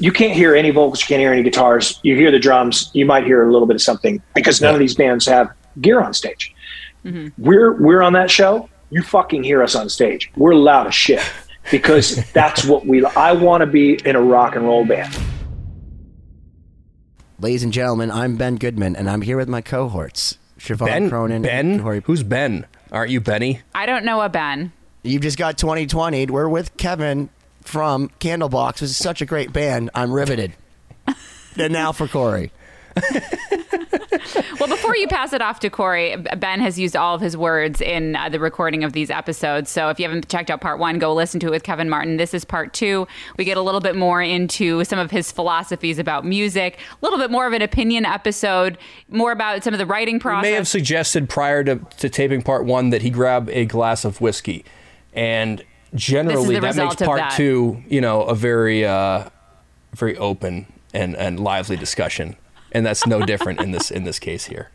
you can't hear any vocals, you can't hear any guitars. You hear the drums, you might hear a little bit of something because none of these bands have gear on stage. Mm-hmm. We're we're on that show. You fucking hear us on stage. We're loud as shit because that's what we. I want to be in a rock and roll band. Ladies and gentlemen, I'm Ben Goodman, and I'm here with my cohorts, Siobhan Ben? Cronin. Ben? Corey- Who's Ben? Aren't you Benny? I don't know a Ben. You've just got 2020. We're with Kevin from Candlebox. This is such a great band. I'm riveted. and now for Corey. Well, before you pass it off to Corey, Ben has used all of his words in uh, the recording of these episodes. So if you haven't checked out part one, go listen to it with Kevin Martin. This is part two. We get a little bit more into some of his philosophies about music, a little bit more of an opinion episode, more about some of the writing He process. may have suggested prior to, to taping part one that he grab a glass of whiskey. And generally, that makes part that. two, you know, a very, uh, very open and, and lively discussion. And that's no different in this in this case here.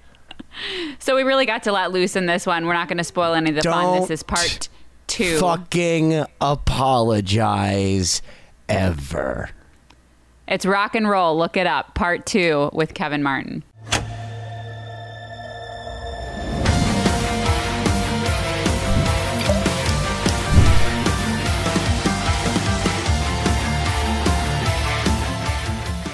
so we really got to let loose in this one. We're not going to spoil any of the fun. This is part two. Fucking apologize ever. It's rock and roll. Look it up. Part two with Kevin Martin.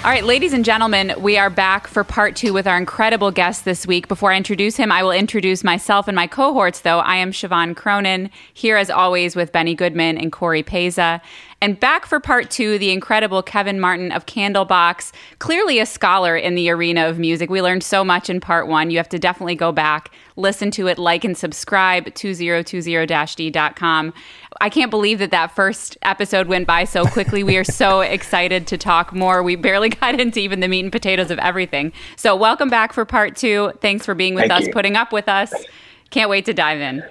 All right, ladies and gentlemen, we are back for part two with our incredible guest this week. Before I introduce him, I will introduce myself and my cohorts, though. I am Siobhan Cronin, here as always with Benny Goodman and Corey Peza. And back for part two, the incredible Kevin Martin of Candlebox, clearly a scholar in the arena of music. We learned so much in part one. You have to definitely go back, listen to it, like and subscribe, 2020-d.com. I can't believe that that first episode went by so quickly. We are so excited to talk more. We barely got into even the meat and potatoes of everything. So, welcome back for part two. Thanks for being with Thank us, you. putting up with us. Can't wait to dive in.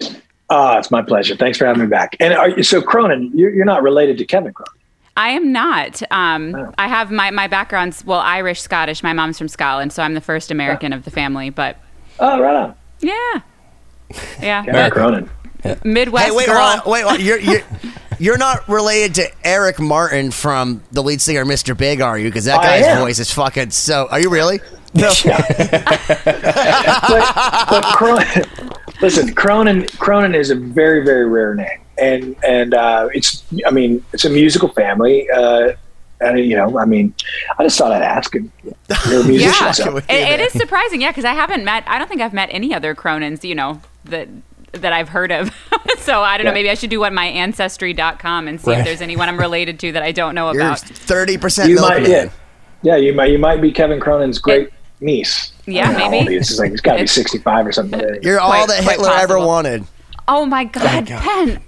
Ah, it's my pleasure. Thanks for having me back. And are, you- so Cronin, you're, you're not related to Kevin Cronin. I am not. Um, Oh. I have my, my background's, well, Irish, Scottish. My mom's from Scotland, so I'm the first American of the family. But Oh, right on. yeah. Yeah. Kevin but Cronin. Midwest Hey, wait, girl. hold on. wait, wait. You're, you're, you're not related to Eric Martin from the lead singer Mr. Big, are you? Because that guy's voice is fucking so. Are you really? No. but, but Cronin, listen, Cronin, Cronin is a very, very rare name, and and uh, it's, I mean, it's a musical family, uh, and you know, I mean, I just thought I'd ask. And you're a musician, Yeah, so. it, it is surprising. Yeah, because I haven't met. I don't think I've met any other Cronins. You know that that I've heard of. so I don't know. Maybe I should do what my ancestry.com and see Right. if there's anyone I'm related to that I don't know about. thirty percent you milkman. might, yeah, yeah, you might, you might be Kevin Cronin's great niece. Yeah, I don't know how maybe. old he is. It's like he's got to be 65 or something. You're all Quite- that quite Hitler ever wanted. Oh my God, Ben!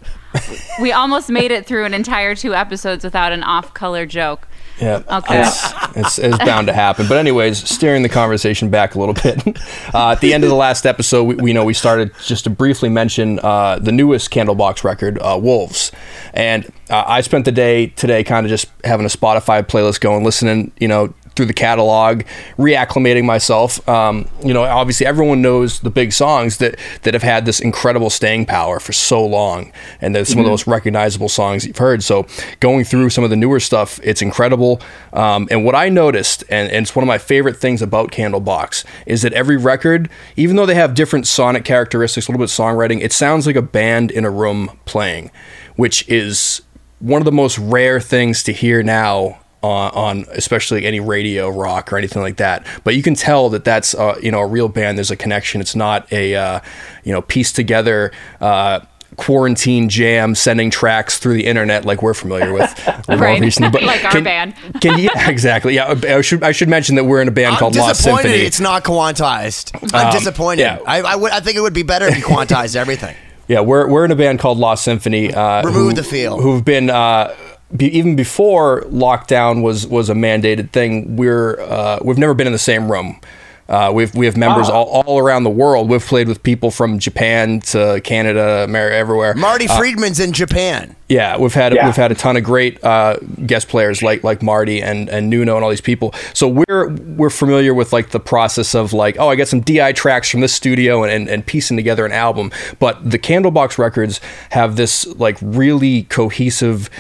we almost made it through an entire two episodes without an off-color joke. Yeah. Okay. It's, it's, it's bound to happen. But anyways, steering the conversation back a little bit. Uh, at the end of the last episode, we, we know we started just to briefly mention uh, the newest Candlebox record, uh, Wolves. And uh, I spent the day today kind of just having a Spotify playlist going, listening, you know, through the catalog, reacclimating myself. Um, you know, obviously everyone knows the big songs that that have had this incredible staying power for so long, and they're some of the most recognizable songs you've heard. So going through some of the newer stuff, it's incredible. Um, and what I noticed, and, and it's one of my favorite things about Candlebox, is that every record, even though they have different sonic characteristics, a little bit of songwriting, it sounds like a band in a room playing, which is one of the most rare things to hear now on, on especially any radio rock or anything like that. But you can tell that that's uh, you know a real band. There's a connection. It's not a uh, you know pieced together. Uh, quarantine jam, sending tracks through the internet, like we're familiar with, with Right. recently. But Like our band. Can you, yeah, exactly. Yeah, I should I should mention that we're in a band I'm called Lost Symphony. it's not quantized. I'm Um, disappointed. yeah. I, I, would, I think it would be better if you quantized everything. Yeah, we're we're in a band called Lost Symphony. Uh, Remove who- the feel. Who've been uh, be, even before lockdown was was a mandated thing. We're uh, we've never been in the same room. Uh, we've we have members Wow. all, all around the world. We've played with people from Japan to Canada, America, everywhere. Marty Uh, Friedman's in Japan. yeah, we've had Yeah. we've had a ton of great uh, guest players like like Marty and and Nuno and all these people. So we're we're familiar with like the process of like oh I get some DI tracks from this studio and, and, and piecing together an album. But the Candlebox Records have this like really cohesive.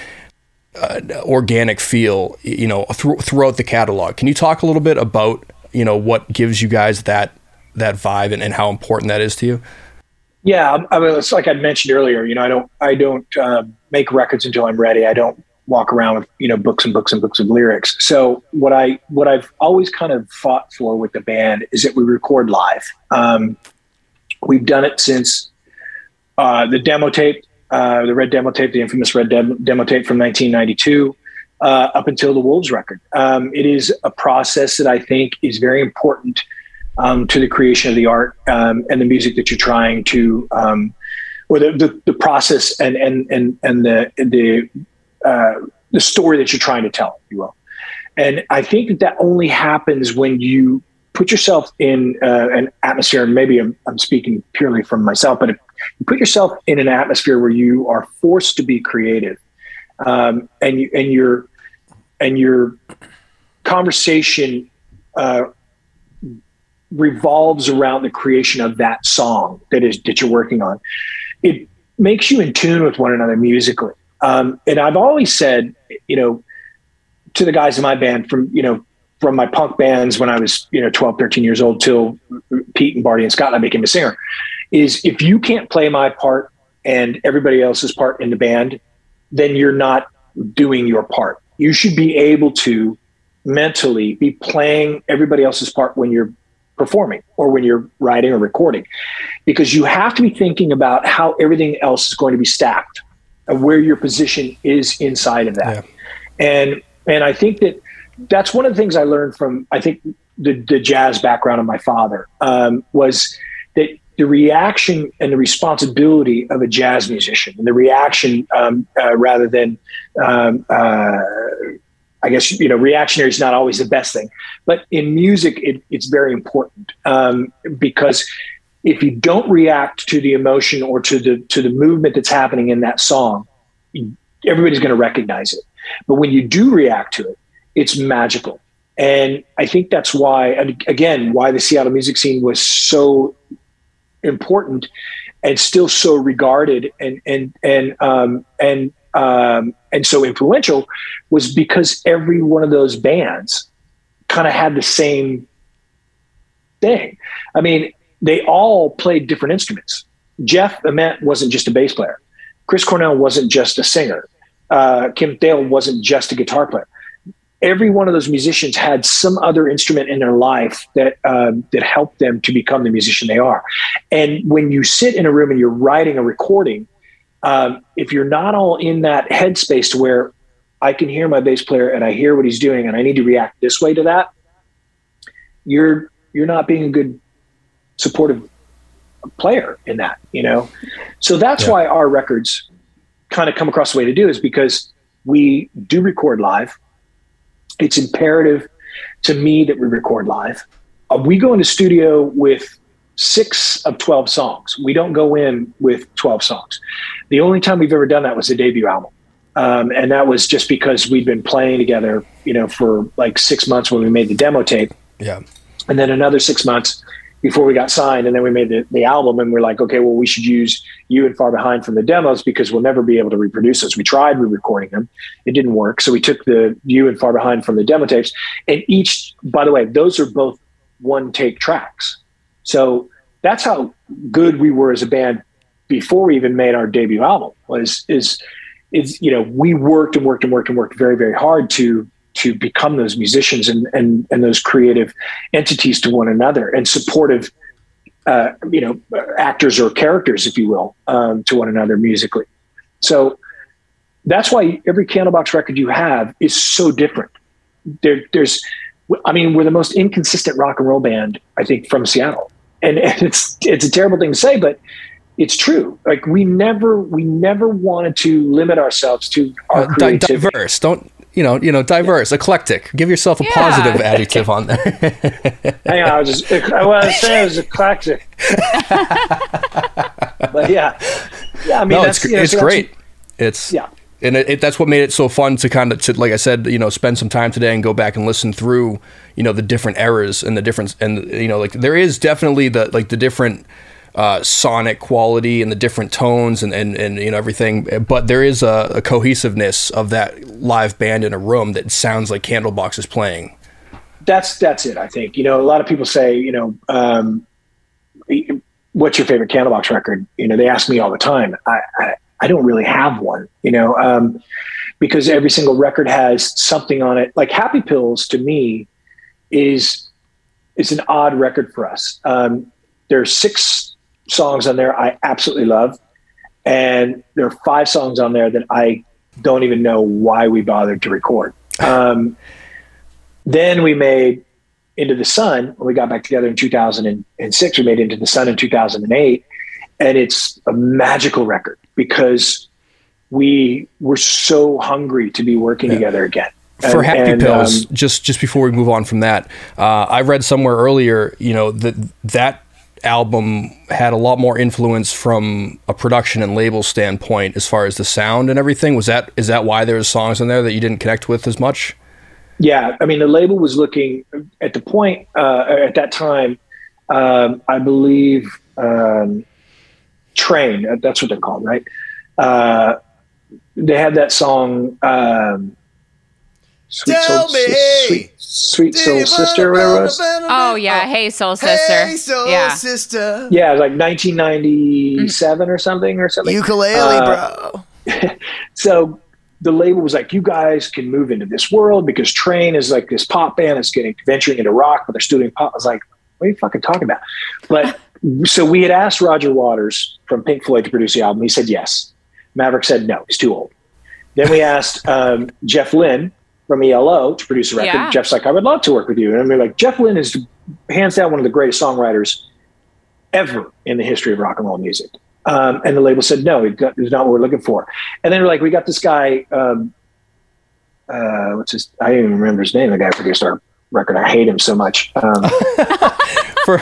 Uh, organic feel, you know, thr- throughout the catalog. Can you talk a little bit about, you know, what gives you guys that that vibe and, and how important that is to you? Yeah, I mean, it's like I mentioned earlier. You know, I don't, I don't um, make records until I'm ready. I don't walk around with you know books and books and books of lyrics. So what I, what I've always kind of fought for with the band is that we record live. Um, we've done it since uh, the demo tape, uh, the red demo tape, the infamous red dem- demo tape from 1992. Uh, up until the Wolves record, um, it is a process that I think is very important um, to the creation of the art um, and the music that you're trying to, um, or the, the, the process and and and and the the uh, the story that you're trying to tell, if you will. And I think that that only happens when you put yourself in uh, an atmosphere. And maybe I'm, I'm speaking purely from myself, but you put yourself in an atmosphere where you are forced to be creative, um, and you and your and your conversation uh, revolves around the creation of that song that is that you're working on. It makes you in tune with one another musically. Um, and I've always said, you know, to the guys in my band from, you know, from my punk bands when I was, you know, 12, 13 years old till Pete and Bardi and Scott and I became a singer, is if you can't play my part and everybody else's part in the band, then you're not doing your part. You should be able to mentally be playing everybody else's part when you're performing or when you're writing or recording. Because you have to be thinking about how everything else is going to be stacked and where your position is inside of that. And and i think that that's one of the things i learned from i think the, the jazz background of my father um, was that the reaction and the responsibility of a jazz musician and the reaction um, uh, rather than um, uh, I guess you know reactionary is not always the best thing, but in music it, it's very important um, because if you don't react to the emotion or to the to the movement that's happening in that song, everybody's going to recognize it. But when you do react to it, it's magical, and I think that's why again why the Seattle music scene was so important and still so regarded and and and um, and um, and so influential was because every one of those bands kind of had the same thing. I mean, they all played different instruments. Jeff Ament wasn't just a bass player. Chris Cornell wasn't just a singer. Uh, Kim Thayil wasn't just a guitar player. Every one of those musicians had some other instrument in their life that um, that helped them to become the musician they are. And when you sit in a room and you're writing a recording, um, if you're not all in that headspace to where I can hear my bass player and I hear what he's doing and I need to react this way to that, you're you're not being a good supportive player in that, you know. So that's why our records kind of come across the way to do is because we do record live. It's imperative to me that we record live. Uh, we go into studio with six of 12 songs. We don't go in with 12 songs. The only time we've ever done that was the debut album. Um, and that was just because we'd been playing together, you know, for like six months when we made the demo tape Yeah. and then another six months before we got signed. And then we made the, the album and we're like, okay, well, we should use you and Far Behind from the demos because we'll never be able to reproduce those. We tried re-recording them. It didn't work. So we took the you and Far Behind from the demo tapes and each, by the way, those are both one take tracks. So that's how good we were as a band before we even made our debut album was, is, is, you know, we worked and worked and worked and worked very, very hard to to become those musicians and, and, and those creative entities to one another and supportive uh, you know, actors or characters, if you will, um, to one another musically. So that's why every Candlebox record you have is so different. There, there's, I mean, we're the most inconsistent rock and roll band, I think, from Seattle, and, and it's it's a terrible thing to say, but it's true. Like we never we never wanted to limit ourselves to our Uh, creativity. diverse. Don't you know? You know, diverse, eclectic. Give yourself a Yeah. positive adjective on there. Hang on, I was just I was saying it was eclectic. but yeah, yeah. I mean, no, that's it's you know, it's so that's- great. It's Yeah. and it, it, that's what made it so fun to kind of to like I said, you know, spend some time today and go back and listen through, you know, the different eras and the difference and you know, like there is definitely the like the different uh, sonic quality and the different tones and, and, and you know everything, but there is a, a cohesiveness of that live band in a room that sounds like Candlebox is playing. that's that's it. I think you know a lot of people say you know um, what's your favorite Candlebox record? You know they ask me all the time. I I, I don't really have one. You know um, because every single record has something on it. Like Happy Pills to me is is an odd record for us. Um, there's six songs on there I absolutely love, and there are five songs on there that I don't even know why we bothered to record. Um, then we made Into the Sun when we got back together in 2006. We made Into the Sun in 2008. And it's a magical record because we were so hungry to be working together again. for happy and, pills um, just just before we move on from that uh, i read somewhere earlier you know that that album had a lot more influence from a production and label standpoint as far as the sound and everything was that is that why there's songs in there that you didn't connect with as much Yeah, I mean, the label was looking at the point uh, at that time. Um, I believe um, Train. That's what they're called, right? Uh, they had that song. Um, Sweet Tell Soul, me. Sweet, Sweet Soul Sister, or whatever it was. Oh yeah, hey soul sister. Hey, soul yeah. sister. Yeah, it was like 1997 or something, or something. Ukulele, Uh, bro. so the label was like, you guys can move into this world because Train is like this pop band that's getting venturing into rock, but they're still doing pop. I was like, what are you fucking talking about? But so we had asked Roger Waters from Pink Floyd to produce the album. He said yes. Maverick said no, he's too old. Then we asked um, Jeff Lynne from ELO to produce a record. Yeah. Jeff's like, I would love to work with you. And we're like, Jeff Lynne is hands down one of the greatest songwriters ever in the history of rock and roll music. Um, and the label said, no, it's not what we're looking for. And then we're like, we got this guy, um, uh, what's his, I don't even remember his name, the guy who produced our record. I hate him so much. Um, for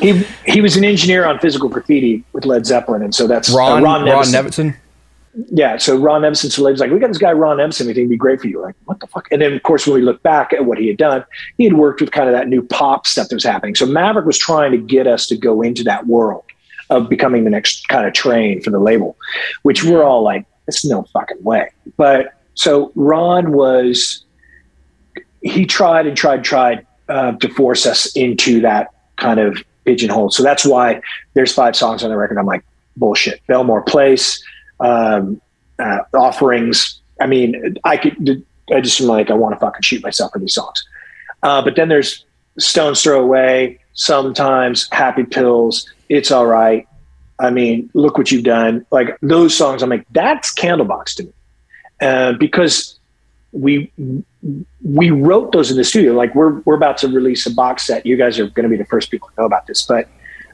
he, he was an engineer on physical graffiti with Led Zeppelin. And so that's uh, ron ron Nevison. nevison Yeah. So Ron Nevison, so like, we got this guy, Ron Nevison, we think he'd be great for you. Like, what the fuck? And then of course, when we look back at what he had done, he had worked with kind of that new pop stuff that was happening. So Maverick was trying to get us to go into that world of becoming the next kind of train for the label, which we're all like, it's no fucking way. But so Ron was, he tried and tried, tried uh, to force us into that kind of pigeonhole. So that's why there's five songs on the record. I'm like, bullshit. Belmore Place, um, uh, offerings. I mean, I could, I just am like, I want to fucking shoot myself for these songs. Uh, but then there's Stones Throw Away, sometimes Happy Pills, It's All Right. I mean, look what you've done. Like those songs, I'm like, that's Candlebox to me. Uh, because we we wrote those in the studio. Like we're we're about to release a box set. You guys are going to be the first people to know about this, but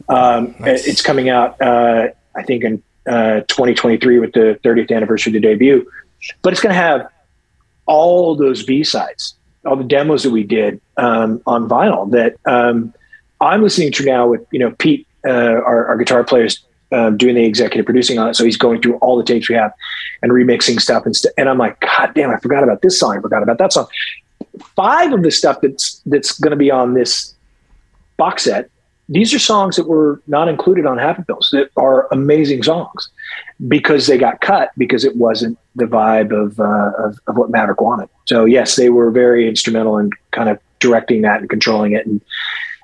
um, Nice. it's coming out. Uh, I think in uh, 2023 with the 30th anniversary of the debut. But it's going to have all those B sides, all the demos that we did um, on vinyl that um, I'm listening to now with you know Pete, uh, our, our guitar players. Um, doing the executive producing on it, so he's going through all the tapes we have and remixing stuff and st- and I'm like, God damn, I forgot about this song, I forgot about that song. Five of the stuff that's that's going to be on this box set, these are songs that were not included on Happy Pills that are amazing songs because they got cut because it wasn't the vibe of, uh, of of what Maverick wanted. So yes, they were very instrumental in kind of directing that and controlling it. And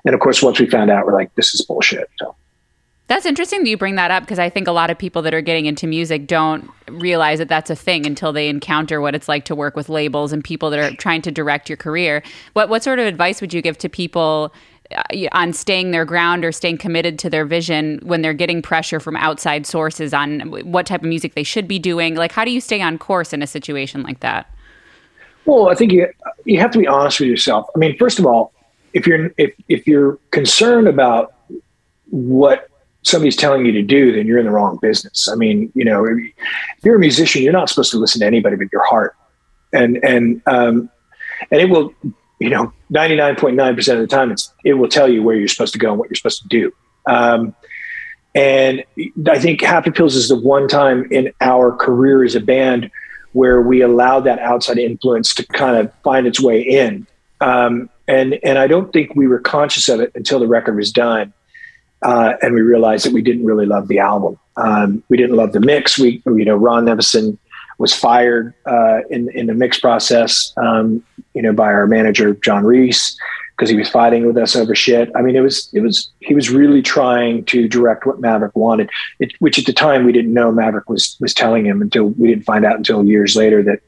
and of course, once we found out, we're like, this is bullshit. So That's interesting that you bring that up because I think a lot of people that are getting into music don't realize that that's a thing until they encounter what it's like to work with labels and people that are trying to direct your career. What what sort of advice would you give to people on staying their ground or staying committed to their vision when they're getting pressure from outside sources on what type of music they should be doing? Like, how do you stay on course in a situation like that? Well, I think you you have to be honest with yourself. I mean, first of all, if you're if if you're concerned about what somebody's telling you to do, then you're in the wrong business. I mean, you know, if you're a musician, you're not supposed to listen to anybody but your heart, and and um, and it will, you know, ninety nine point nine percent of the time, it's it will tell you where you're supposed to go and what you're supposed to do. Um, and I think Happy Pills is the one time in our career as a band where we allowed that outside influence to kind of find its way in. Um, and and I don't think we were conscious of it until the record was done, uh, and we realized that we didn't really love the album. Um, we didn't love the mix. We you know Ron Nevison was fired uh, in in the mix process, um, you know, by our manager John Reese because he was fighting with us over shit. I mean, it was it was he was really trying to direct what Maverick wanted, it, which at the time we didn't know Maverick was was telling him until we didn't find out until years later that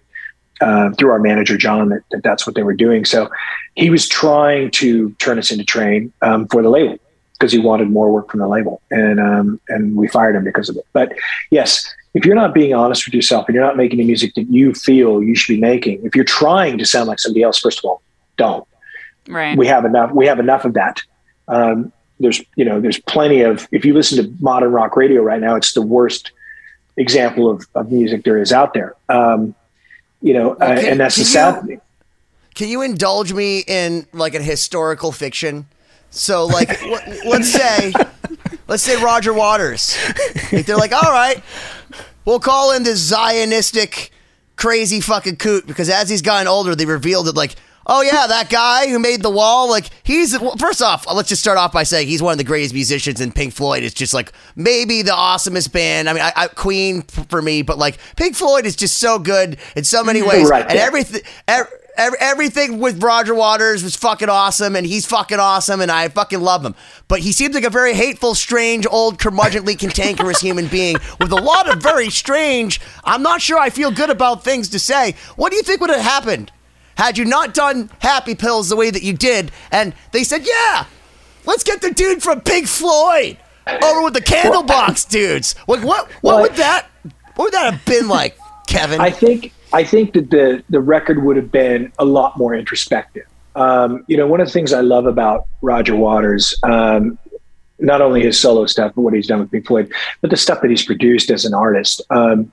uh, through our manager John that, that, that's what they were doing. So he was trying to turn us into train um, for the label because he wanted more work from the label, and um, and we fired him because of it. But yes, if you're not being honest with yourself and you're not making the music that you feel you should be making, if you're trying to sound like somebody else, first of all, don't. Right. We have enough. We have enough of that. Um, there's you know there's plenty of if you listen to modern rock radio right now, it's the worst example of, of music there is out there. Um, you know, uh, can, and that's the sad thing. Can you indulge me in like a historical fiction? So, like, let's say, let's say Roger Waters. Like, they're like, all right, we'll call in this Zionistic, crazy fucking coot because as he's gotten older, they revealed that like oh yeah, that guy who made the wall, like he's first off, uh, let's just start off by saying he's one of the greatest musicians, in Pink Floyd It's just like maybe the awesomest band. I mean, I, I, Queen for me, but like Pink Floyd is just so good in so many mm-hmm. ways, right, and everything. Every, everything with Roger Waters was fucking awesome, and he's fucking awesome, and I fucking love him. But he seems like a very hateful, strange, old, curmudgeonly, cantankerous human being with a lot of very strange. I'm not sure I feel good about things to say. What do you think would have happened had you not done Happy Pills the way that you did. And they said, yeah, let's get the dude from Pink Floyd over with the Candlebox dudes. Like, what, what would that, what would that have been like, Kevin? I think, I think that the, the record would have been a lot more introspective. Um, you know, one of the things I love about Roger Waters, um, not only his solo stuff, but what he's done with Pink Floyd, but the stuff that he's produced as an artist. Um,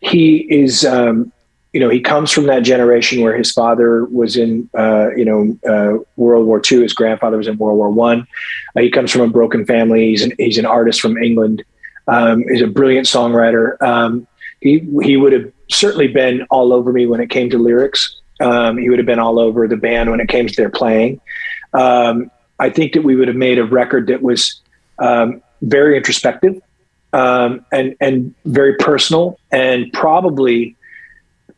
he is um, you know, he comes from that generation where his father was in, uh, you know, uh, World War II. His grandfather was in World War One. Uh, he comes from a broken family. He's an, he's an artist from England. Um, he's a brilliant songwriter. Um, he he would have certainly been all over me when it came to lyrics. Um, he would have been all over the band when it came to their playing. Um, I think that we would have made a record that was um, very introspective um, and and very personal and probably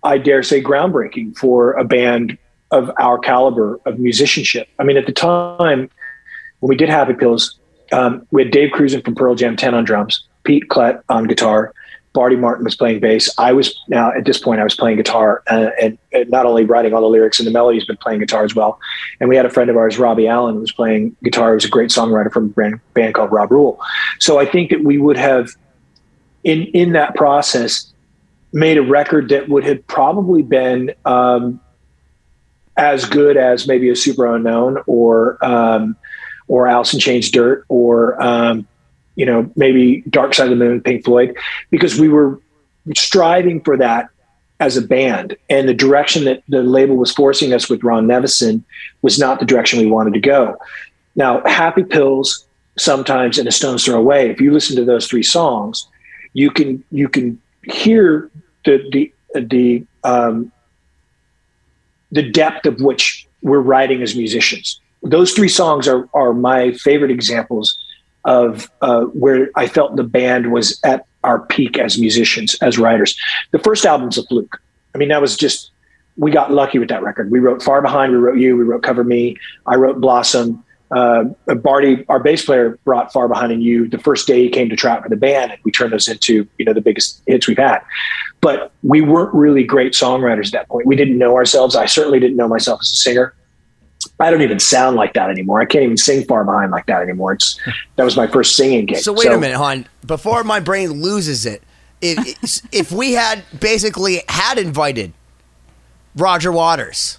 I dare say, groundbreaking for a band of our caliber of musicianship. I mean, at the time when we did Happy Pills, um, we had Dave Krusen from Pearl Jam 10 on drums, Pete Klett on guitar, Bardi Martin was playing bass. I was now at this point I was playing guitar uh, and, and, not only writing all the lyrics and the melodies, but playing guitar as well. And we had a friend of ours, Robbie Allen, who was playing guitar. He was a great songwriter from a band, band called Rob Rule. So I think that we would have in in that process made a record that would have probably been um, as good as maybe a Superunknown or um, or Alice in Chains Dirt or um, you know maybe Dark Side of the Moon Pink Floyd because we were striving for that as a band and the direction that the label was forcing us with Ron Nevison was not the direction we wanted to go. Now Happy Pills sometimes in a stone's throw away if you listen to those three songs you can you can hear the the the um, the depth of which we're writing as musicians. Those three songs are are my favorite examples of uh, where I felt the band was at our peak as musicians, as writers. The first album's a fluke. I mean, that was just we got lucky with that record. We wrote Far Behind, we wrote You, we wrote Cover Me, I wrote Blossom uh, Bardi, our bass player, brought Far Behind and You the first day he came to try out for the band, and we turned those into you know the biggest hits we've had. But we weren't really great songwriters at that point. We didn't know ourselves. I certainly didn't know myself as a singer. I don't even sound like that anymore. I can't even sing far behind like that anymore. It's that was my first singing gig. So wait a minute, hon. Before my brain loses it, if if we had basically had invited Roger Waters,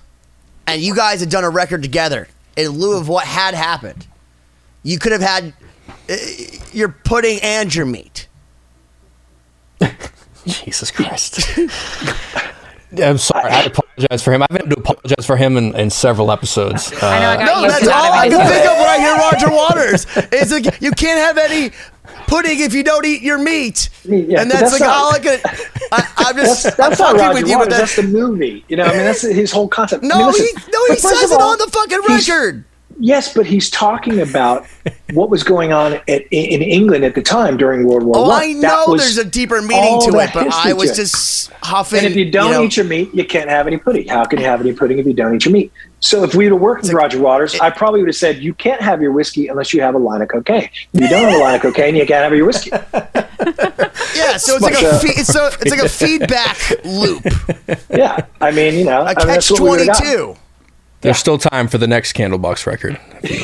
and you guys had done a record together in lieu of what had happened, you could have had uh, your pudding and your meat. Jesus Christ. I'm sorry. I apologize for him. I've had to apologize for him in, in several episodes. Uh, I know I got No, that's all I can think of when I hear Roger Waters. It's like you can't have any pudding if you don't eat your meat, Yeah, and that's, that's like not- all I can. I, I'm just That's, I'm that's not fucking Roger with you, Waters. but That's the movie. You know, I mean, that's his whole concept. I no, mean, listen, he no, he says it all, on the fucking he's- record. Yes, but he's talking about what was going on at, in England at the time during World War Oh, One. I That know was there's a deeper meaning all to the it, but history I was to it. just huffing. And if you don't know, eat your meat, you can't have any pudding. How can you have any pudding if you don't eat your meat? So if we'd have worked with Roger Waters, I probably would have said, you can't have your whiskey unless you have a line of cocaine. If you don't have a line of cocaine, you can't have your whiskey. yeah, so it's like a uh, fe- it's, a, it's like a feedback loop, Yeah. I mean, you know, a mean, catch that's what we would've done. two. There's still time for the next Candlebox record.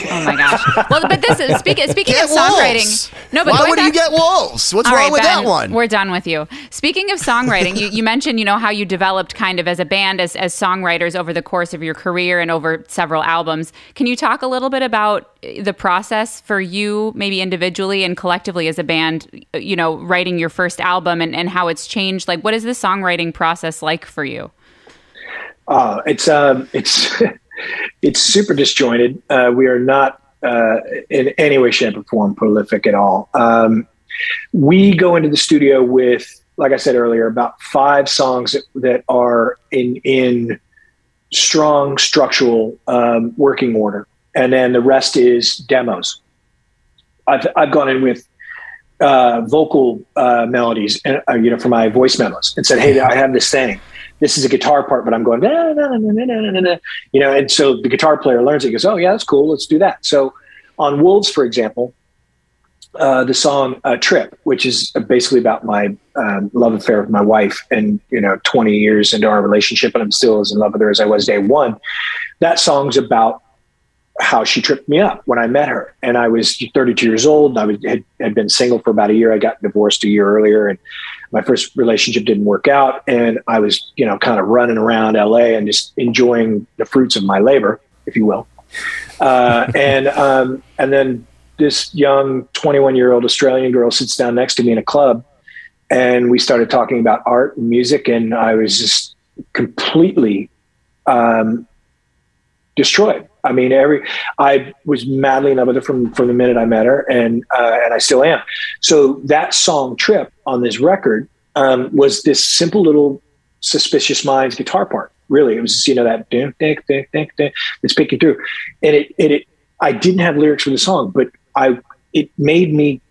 Oh my gosh. Well, but this is speaking speaking Get of songwriting. wolves. No, but why going would back, you get wolves? What's wrong right, with Ben, that one? We're done with you. Speaking of songwriting, you, you mentioned, you know, how you developed kind of as a band, as, as songwriters over the course of your career and over several albums. Can you talk a little bit about the process for you, maybe individually and collectively as a band, you know, writing your first album and, and how it's changed? Like, what is the songwriting process like for you? Uh, it's um, it's it's super disjointed. Uh, we are not uh, in any way, shape, or form prolific at all. Um, we go into the studio with, like I said earlier, about five songs that, that are in in strong structural um, working order, and then the rest is demos. I've I've gone in with uh, vocal uh, melodies, and uh, you know, for my voice memos, and said, "Hey, I have this thing. This is a guitar part, but I'm going, "Na, na, na, na, na, na, na," you know." And so the guitar player learns it. He goes, "Oh, yeah, that's cool. Let's do that." So on Wolves, for example, uh, the song uh, "Trip," which is basically about my um, love affair with my wife, and you know, 20 years into our relationship, and I'm still as in love with her as I was day one. That song's about how she tripped me up when I met her. And I was 32 years old. I was, had, had been single for about a year. I got divorced a year earlier and my first relationship didn't work out. And I was, you know, kind of running around LA and just enjoying the fruits of my labor, if you will. Uh, and, um, and then this young 21 year old Australian girl sits down next to me in a club and we started talking about art and music. And I was just completely, um, destroyed. I mean, every I was madly in love with her from from the minute I met her, and uh, and I still am. So that song "Trip" on this record um, was this simple little "Suspicious Minds" guitar part. Really, it was you know that ding, ding, ding, ding, ding, it's picking through, and it, it it I didn't have lyrics for the song, but I it made me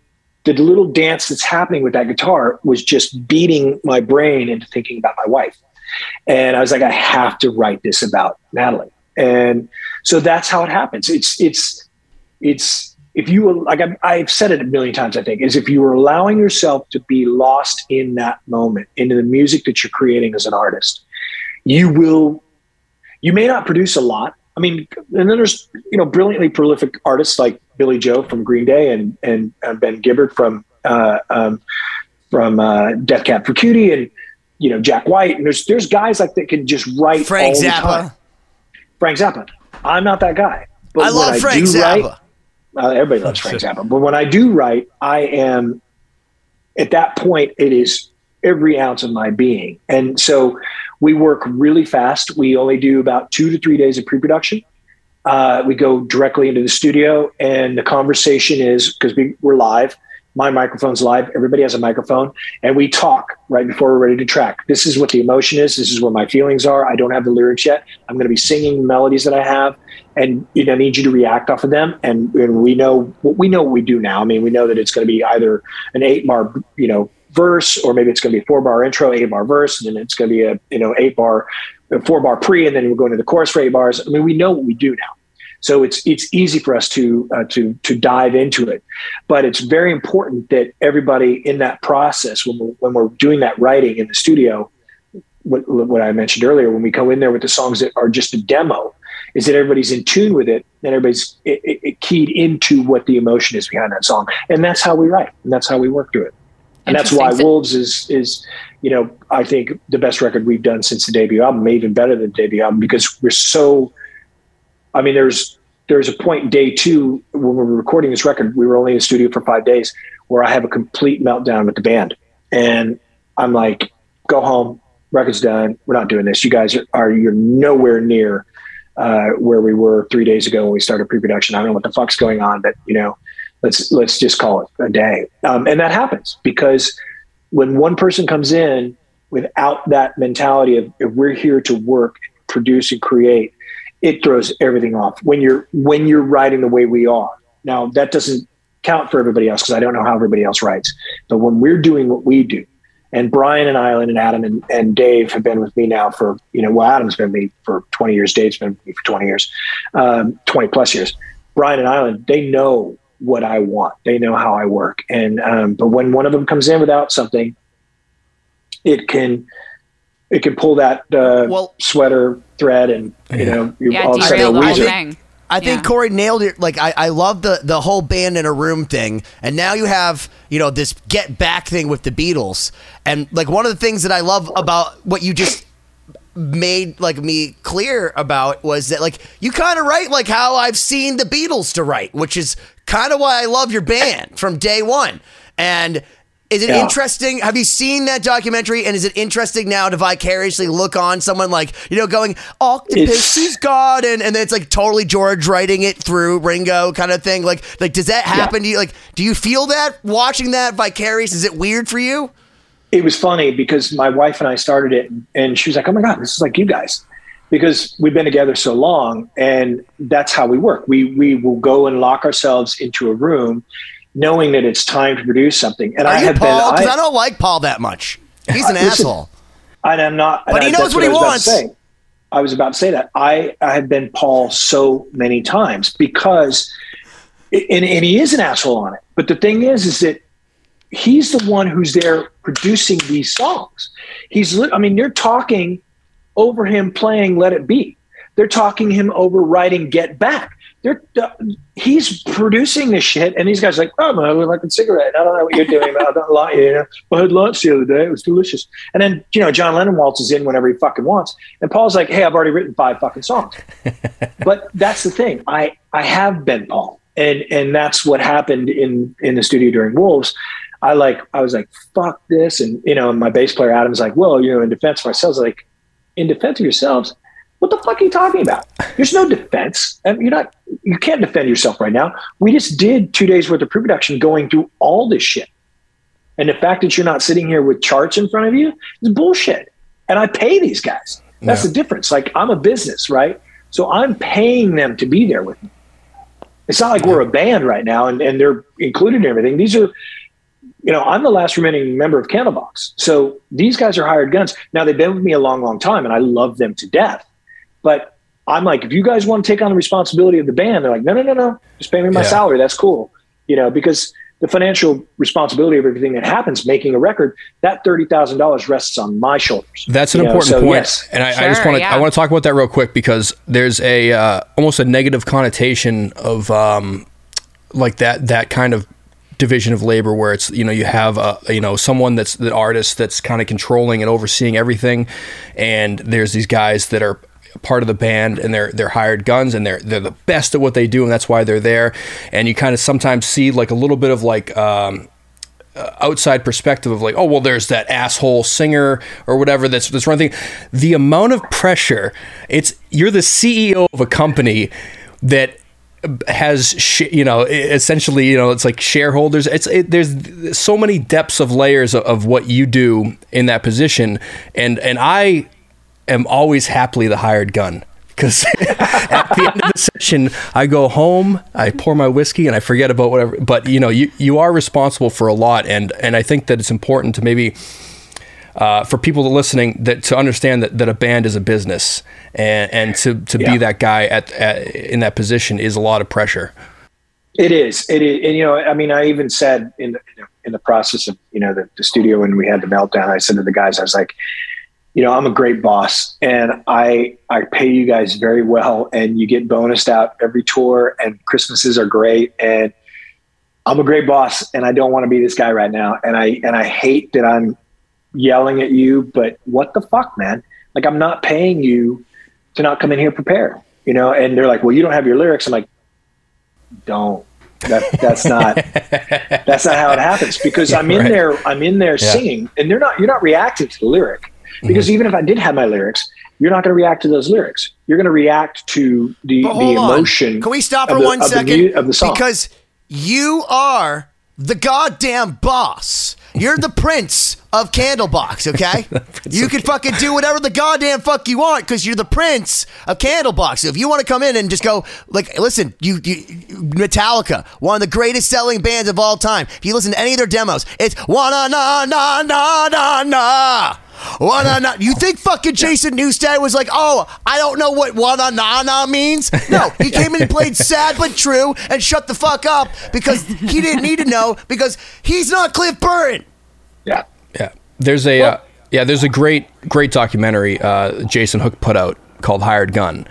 the little dance that's happening with that guitar was just beating my brain into thinking about my wife. And I was like, I have to write this about Natalie. And so that's how it happens. It's, it's, it's, if you, like I've, I've said it a million times, I think, is if you are allowing yourself to be lost in that moment, into the music that you're creating as an artist, you will, you may not produce a lot. I mean, and then there's, you know, brilliantly prolific artists like Billie Joe from Green Day and, and uh, Ben Gibbard from, uh, um, from uh, Death Cab for Cutie and, you know, Jack White. And there's, there's guys like that can just write Frank all the Zappa. time. Frank Zappa. I'm not that guy. But I when love Frank do Zappa. write- uh, everybody loves Frank Zappa. But when I do write, I am at that point. It is every ounce of my being, and so we work really fast. We only do about two to three days of pre-production. Uh, we go directly into the studio, and the conversation is because we, we're live. My microphone's live. Everybody has a microphone, and we talk right before we're ready to track. This is what the emotion is. This is where my feelings are. I don't have the lyrics yet. I'm going to be singing melodies that I have, and you know, I need you to react off of them. And, and we know what we know what we do now. I mean, we know that it's going to be either an eight bar, you know, verse, or maybe it's going to be a four bar intro, eight bar verse, and then it's going to be a you know eight bar, four bar pre, and then we're going to the chorus for eight bars. I mean, we know what we do now. So it's it's easy for us to uh, to to dive into it, but it's very important that everybody in that process when we're, when we're doing that writing in the studio, what, what I mentioned earlier, when we go in there with the songs that are just a demo, is that everybody's in tune with it and everybody's it, it, it keyed into what the emotion is behind that song. And that's how we write and that's how we work through it. And that's why Wolves is is you know I think the best record we've done since the debut album, even better than the debut album because we're so. I mean, there's there's a point day two when we were recording this record. We were only in the studio for five days, where I have a complete meltdown with the band, and I'm like, "Go home, record's done. We're not doing this. You guys are, are you're nowhere near uh, where we were three days ago when we started pre-production. I don't know what the fuck's going on, but you know, let's let's just call it a day. Um, and that happens because when one person comes in without that mentality of if we're here to work, produce, and create, it throws everything off. When you're when you're writing the way we are now, that doesn't count for everybody else because I don't know how everybody else writes. But when we're doing what we do, and Brian and Island and Adam and, and Dave have been with me now for, you know, well, Adam's been with me for 20 years. Dave's been with me for 20 years, um, 20 plus years. Brian and Island, they know what I want. They know how I work. And um, but when one of them comes in without something, it can it can pull that uh, well, sweater thread and you know you yeah, all of a sudden the whole. I think yeah. Corey nailed it. Like I, I love the the whole band in a room thing, and now you have you know this get back thing with the Beatles, and like one of the things that I love about what you just made like me clear about was that like you kind of write like how I've seen the Beatles to write, which is kind of why I love your band from day one. And is it yeah. interesting? Have you seen that documentary? And is it interesting now to vicariously look on someone like, you know, going, Octopus's Garden, and, and then it's like totally George writing it through Ringo kind of thing? Like, like does that happen yeah. to you? Like, do you feel that watching that vicarious? Is it weird for you? It was funny because my wife and I started it, and she was like, "Oh my god, this is like you guys," because we've been together so long, and that's how we work. We we will go and lock ourselves into a room, knowing that it's time to produce something. And Are I have Paul? Because I, I, don't like Paul that much. He's an listen, asshole. And I'm not. But he knows what, what he wants. I was about to say that. I, I have been Paul so many times because, and, and he is an asshole on it. But the thing is, is that he's the one who's there producing these songs. He's, I mean, they're talking over him playing Let It Be. They're talking him over writing Get Back they're he's producing this shit, and these guys are like, oh man, I look like a cigarette. I don't know what you're doing, but I don't like you. know, I had lunch the other day; it was delicious. And then you know, John Lennon waltzes in whenever he fucking wants, and Paul's like, hey, I've already written five fucking songs. but that's the thing. I I have been Paul, and and that's what happened in in the studio during Wolves. I like I was like, fuck this, and you know, my bass player Adam's like, well, you know, in defense of ourselves, like, in defense of yourselves what the fuck are you talking about? There's no defense. I mean, you're not. You can't defend yourself right now. We just did two days worth of pre-production going through all this shit, and the fact that you're not sitting here with charts in front of you is bullshit. And I pay these guys. That's yeah. the difference. Like I'm a business, right? So I'm paying them to be there with me. It's not like we're a band right now and, and they're included in everything. These are, you know, I'm the last remaining member of Candlebox. So these guys are hired guns. Now they've been with me a long, long time and I love them to death. But I'm like, if you guys want to take on the responsibility of the band, they're like, no, no, no, no, just pay me my yeah. salary. That's cool. You know, because the financial responsibility of everything that happens making a record, that thirty thousand dollars rests on my shoulders. That's an you important know? point, yes. and I, sure, I, just want to yeah. I want to talk about that real quick because there's a uh, almost a negative connotation of um, like that that kind of division of labor where it's you know you have a you know someone that's the artist that's kind of controlling and overseeing everything and there's these guys that are part of the band and they're they're hired guns and they're they're the best at what they do and that's why they're there. And you kind of sometimes see like a little bit of like um, uh, outside perspective of like oh well there's that asshole singer or whatever that's that's running. The amount of pressure it's you're the CEO of a company that has sh- you know essentially you know it's like shareholders. It's it, there's so many depths of layers of, of what you do in that position. And and I am always happily the hired gun because at the end of the session, I go home, I pour my whiskey, and I forget about whatever. But you know, you you are responsible for a lot, and and I think that it's important to maybe. Uh, for people that listening, that to understand that, that a band is a business, and, and to, to yeah. be that guy at, at in that position is a lot of pressure. It is. It is. And, you know, I mean, I even said in the, in the process of, you know, the, the studio when we had the meltdown, I said to the guys, I was like, you know, I'm a great boss and I I pay you guys very well and you get bonused out every tour and Christmases are great and I'm a great boss and I don't want to be this guy right now. And I and I hate that I'm yelling at you, but what the fuck, man? Like I'm not paying you to not come in here prepared. You know, and they're like, Well, you don't have your lyrics. I'm like, don't. That that's not that's not how it happens because I'm in Right. there I'm in there Yeah. singing and they're not you're not reacting to the lyric. Because Mm-hmm. even if I did have my lyrics, you're not going to react to those lyrics. You're going to react to the, the hold on. emotion. Can we stop for the- one of the second? mu- of the song. Because you are the goddamn boss. You're the prince of Candlebox, okay? you can fucking do whatever the goddamn fuck you want because you're the prince of Candlebox. So if you want to come in and just go, like, listen, you, you Metallica, one of the greatest selling bands of all time. If you listen to any of their demos, it's wanna na na na na na. Wanna na. You think fucking Jason Newsted was like, oh, I don't know what wanna na na means? No, he came in and played sad but true and shut the fuck up because he didn't need to know because he's not Cliff Burton. yeah. Yeah, there's a uh, yeah, there's a great great documentary uh, Jason Hook put out called Hired Gun,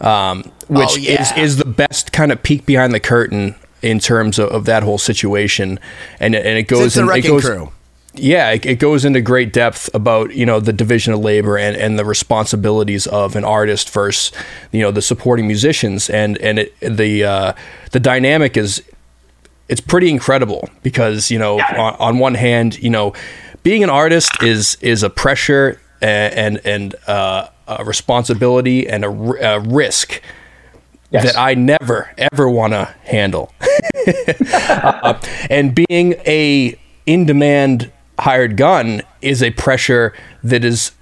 um, which Oh, yeah. is is the best kind of peek behind the curtain in terms of, of that whole situation, and it- and it goes Since the in, it Wrecking goes Crew. Yeah, it, it goes into great depth about you know the division of labor and, and the responsibilities of an artist versus you know the supporting musicians and and it, the uh, the dynamic is it's pretty incredible because you know on, on one hand you know being an artist is is a pressure and and, and uh, a responsibility and a risk Yes. that I never ever want to handle. Uh, and being a in demand hired gun is a pressure that is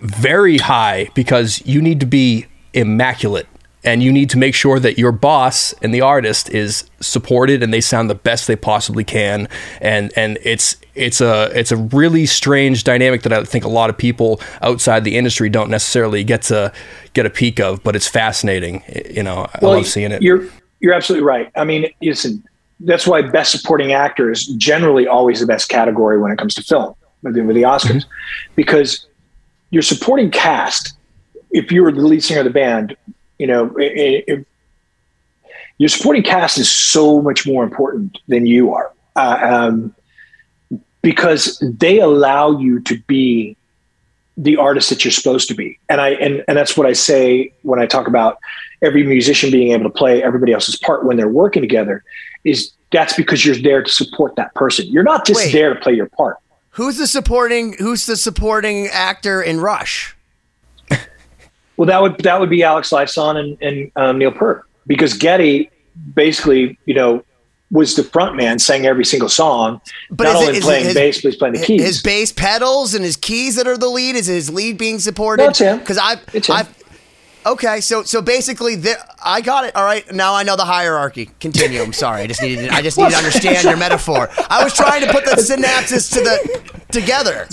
very high because you need to be immaculate. And you need to make sure that your boss and the artist is supported and they sound the best they possibly can. And and it's it's a it's a really strange dynamic that I think a lot of people outside the industry don't necessarily get to get a peek of but it's fascinating you know I love seeing it. You're you're absolutely right. I mean, listen, that's why best supporting actor is generally always the best category when it comes to film with the, with the Oscars, Mm-hmm. because your supporting cast, if you were the lead singer of the band, you know, i- i- if your supporting cast is so much more important than you are, uh, um, because they allow you to be the artist that you're supposed to be. And I and and that's what I say when I talk about every musician being able to play everybody else's part when they're working together is that's because you're there to support that person. You're not just Wait. there to play your part. Who's the supporting who's the supporting actor in Rush? Well, that would that would be Alex Lifeson and, and um, Neil Peart because Geddy basically, you know, was the front man, sang every single song, But not only it playing his- bass, but he's playing the keys. His bass pedals and his keys that are the lead. Is his lead being supported? No, it's him. Because I've, him. I, okay. So so basically, there, I got it. All right. Now I know the hierarchy. Continue. I'm sorry. I just needed. I just needed to understand your metaphor. I was trying to put the synapses to the together.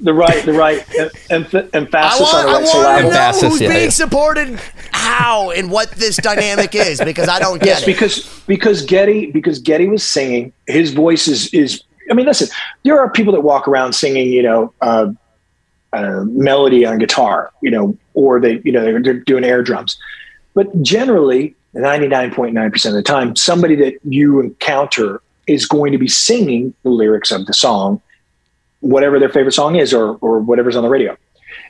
the right, the right em- em- I emphasis want, on the I right want to know Emphasis, who's yeah, being yeah. supported, how, and what this dynamic is because I don't get Yes, it. because because Geddy because Geddy was singing. His voice is is. I mean, listen. There are people that walk around singing, you know, uh, uh, melody on guitar, you know, or they, you know, they're, they're doing air drums. But generally, ninety nine point nine percent of the time, somebody that you encounter is going to be singing the lyrics of the song, whatever their favorite song is, or or whatever's on the radio.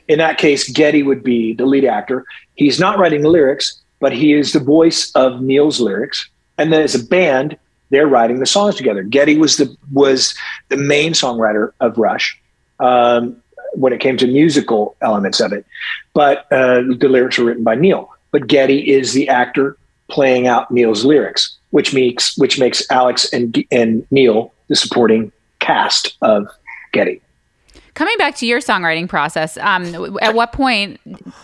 In that case, Geddy would be the lead actor. He's not writing the lyrics, but he is the voice of Neil's lyrics. And then as a band, they're writing the songs together. Geddy was the was the main songwriter of Rush um, when it came to musical elements of it, but uh, the lyrics were written by Neil. But Geddy is the actor playing out Neil's lyrics, which makes which makes Alex and and Neil the supporting cast of Geddy. Coming back to your songwriting process, um, at what point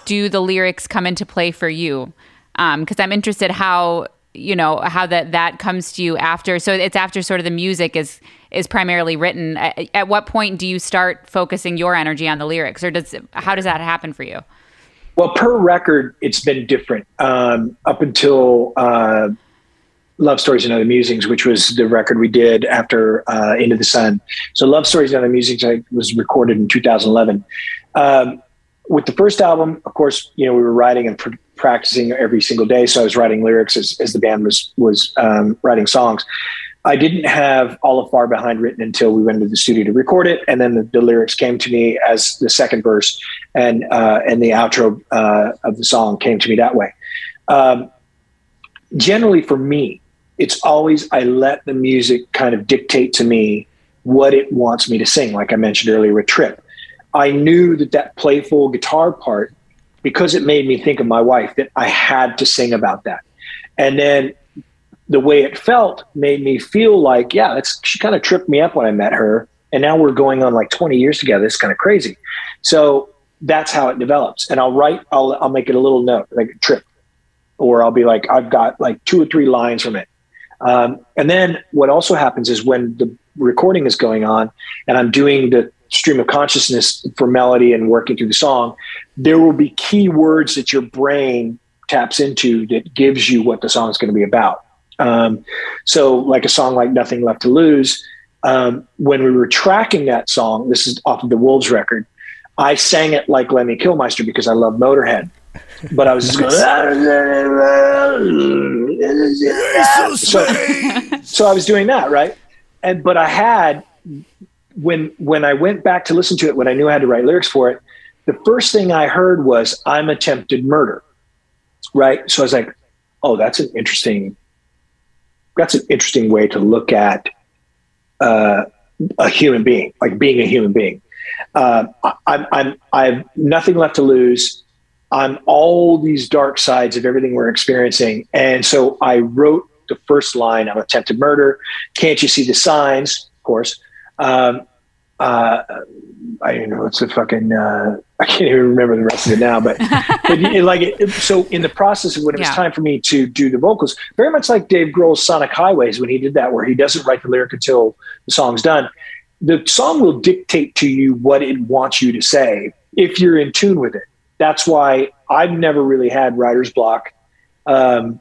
do the lyrics come into play for you? Because I'm interested how you know how that that comes to you after. So it's after sort of the music is is primarily written. At, at what point do you start focusing your energy on the lyrics, or does how does that happen for you? Well, per record, it's been different um, up until uh, Love Stories and Other Musings, which was the record we did after uh, Into the Sun. So, Love Stories and Other Musings was recorded in 2011. Um, with the first album, of course, you know, we were writing and practicing every single day. So I was writing lyrics as, as the band was, was um, writing songs. I didn't have all of Far Behind written until we went into the studio to record it, and then the, the lyrics came to me as the second verse, and uh, and the outro uh, of the song came to me that way. Um, generally, for me, it's always I let the music kind of dictate to me what it wants me to sing. Like I mentioned earlier with Trip, I knew that that playful guitar part, because it made me think of my wife, that I had to sing about that, and then the way it felt made me feel like, yeah, that's she kind of tripped me up when I met her. And now we're going on like 20 years together. It's kind of crazy. So that's how it develops. And I'll write, I'll, I'll make it a little note, like a trip, or I'll be like, I've got like two or three lines from it. Um, and then what also happens is when the recording is going on and I'm doing the stream of consciousness for melody and working through the song, there will be key words that your brain taps into that gives you what the song is going to be about. Um, so, like a song like Nothing Left to Lose, um, when we were tracking that song, this is off of the Wolves record, I sang it like Lemmy Kilmister because I love Motorhead. But I was just going, so, so I was doing that, right? And but I had when when I went back to listen to it, when I knew I had to write lyrics for it, the first thing I heard was "I'm attempted murder," right? So I was like, "Oh, that's an interesting that's an interesting way to look at uh, a human being, like being a human being. Uh, I'm, I'm, I have nothing left to lose. I'm all these dark sides of everything we're experiencing. And so I wrote the first line of attempted murder. Can't you see the signs? Of course. Um, uh, I don't know. It's a fucking, uh, I can't even remember the rest of it now, but, but it, like, it, so in the process of when it was Yeah. time for me to do the vocals, very much like Dave Grohl's Sonic Highways when he did that, where he doesn't write the lyric until the song's done. The song will dictate to you what it wants you to say if you're in tune with it. That's why I've never really had writer's block um,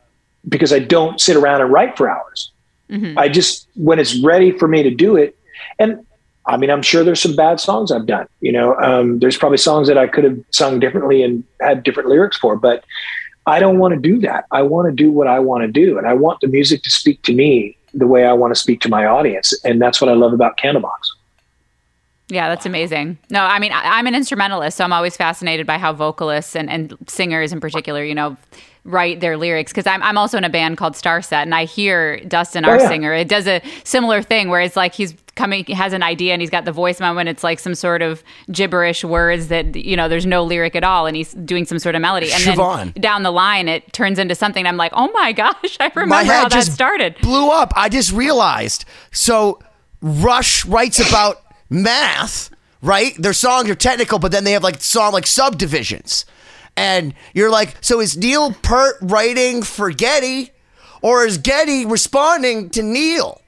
because I don't sit around and write for hours. I just, when it's ready for me to do it, and I mean, I'm sure there's some bad songs I've done. You know, um, there's probably songs that I could have sung differently and had different lyrics for, but I don't want to do that. I want to do what I want to do, and I want the music to speak to me the way I want to speak to my audience, and that's what I love about Candlebox. Yeah, that's amazing. No, I mean, I, I'm an instrumentalist, so I'm always fascinated by how vocalists and, and singers in particular, you know, write their lyrics. Because I'm, I'm also in a band called Starset, and I hear Dustin, our Oh, yeah. singer, it does a similar thing where it's like he's coming, he has an idea, and he's got the voice moment. It's like some sort of gibberish words that, you know, there's no lyric at all, and he's doing some sort of melody. And Siobhan. then down the line, it turns into something. I'm like, oh my gosh, I remember how that started. blew up. I just realized. So Rush writes about math, right? Their songs are technical, but then they have like song like subdivisions. And you're like, so is Neil Peart writing for Geddy, or is Geddy responding to Neil?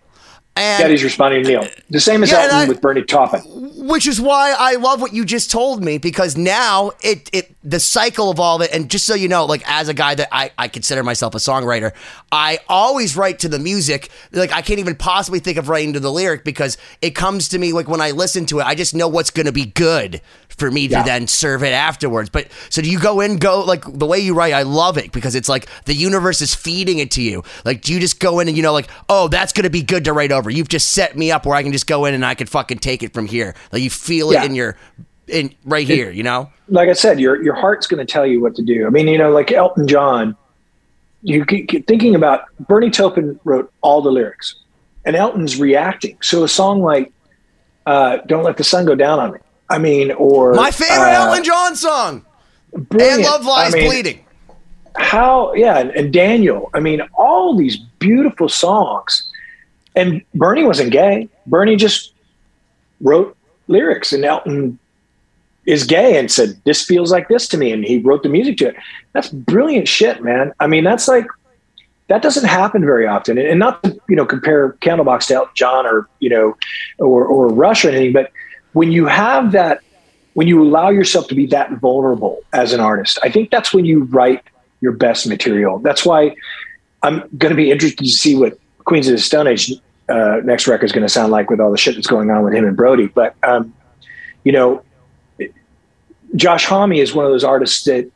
And Geddy's responding to Neil. The same as Yeah, Elton I- with Bernie Taupin. which is why I love what you just told me because now it it the cycle of all of it and just so you know like as a guy that I, I consider myself a songwriter I always write to the music like I can't even possibly think of writing to the lyric because it comes to me like when I listen to it I just know what's going to be good for me to Yeah. then serve it afterwards but so do you go in go like the way you write I love it because it's like the universe is feeding it to you like do you just go in and you know like oh that's going to be good to write over you've just set me up where I can just go in and I can fucking take it from here like you feel it in your in right here you know like I said, your your heart's going to tell you what to do. I mean, you know, like Elton John, you keep thinking about Bernie Taupin wrote all the lyrics, and Elton's reacting. So a song like uh, "Don't Let the Sun Go Down on Me," I mean, or my favorite uh, Elton John song and. Love Lies I mean, Bleeding How? Yeah, and, and Daniel. I mean, all these beautiful songs. And Bernie wasn't gay. Bernie just wrote lyrics, and Elton is gay and said, This feels like this to me. And he wrote the music to it. That's brilliant shit, man. I mean, that's like, that doesn't happen very often. And not to, you know, compare Candlebox to Elton John or, you know, or, or Rush or anything, but when you have that, when you allow yourself to be that vulnerable as an artist, I think that's when you write your best material. That's why I'm going to be interested to see what Queens of the Stone Age uh, next record is going to sound like with all the shit that's going on with him and Brody. But, um, you know, Josh Homme is one of those artists that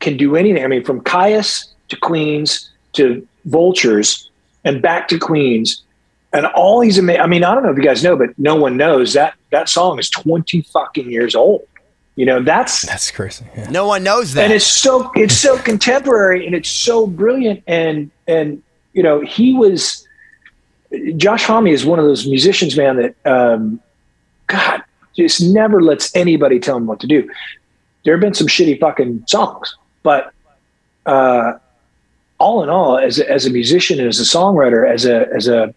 can do anything. I mean, from Kyuss to Queens to Vultures and back to Queens, and all these amazing. I mean, I don't know if you guys know, but no one knows that that song is twenty fucking years old. You know, that's That's crazy. Yeah. No one knows that. and it's so it's so contemporary and it's so brilliant and and you know he was Josh Homme is one of those musicians, man, that um, God just never lets anybody tell him what to do. There have been some shitty fucking songs, but uh, all in all, as a, as a musician and as a songwriter, as a as a,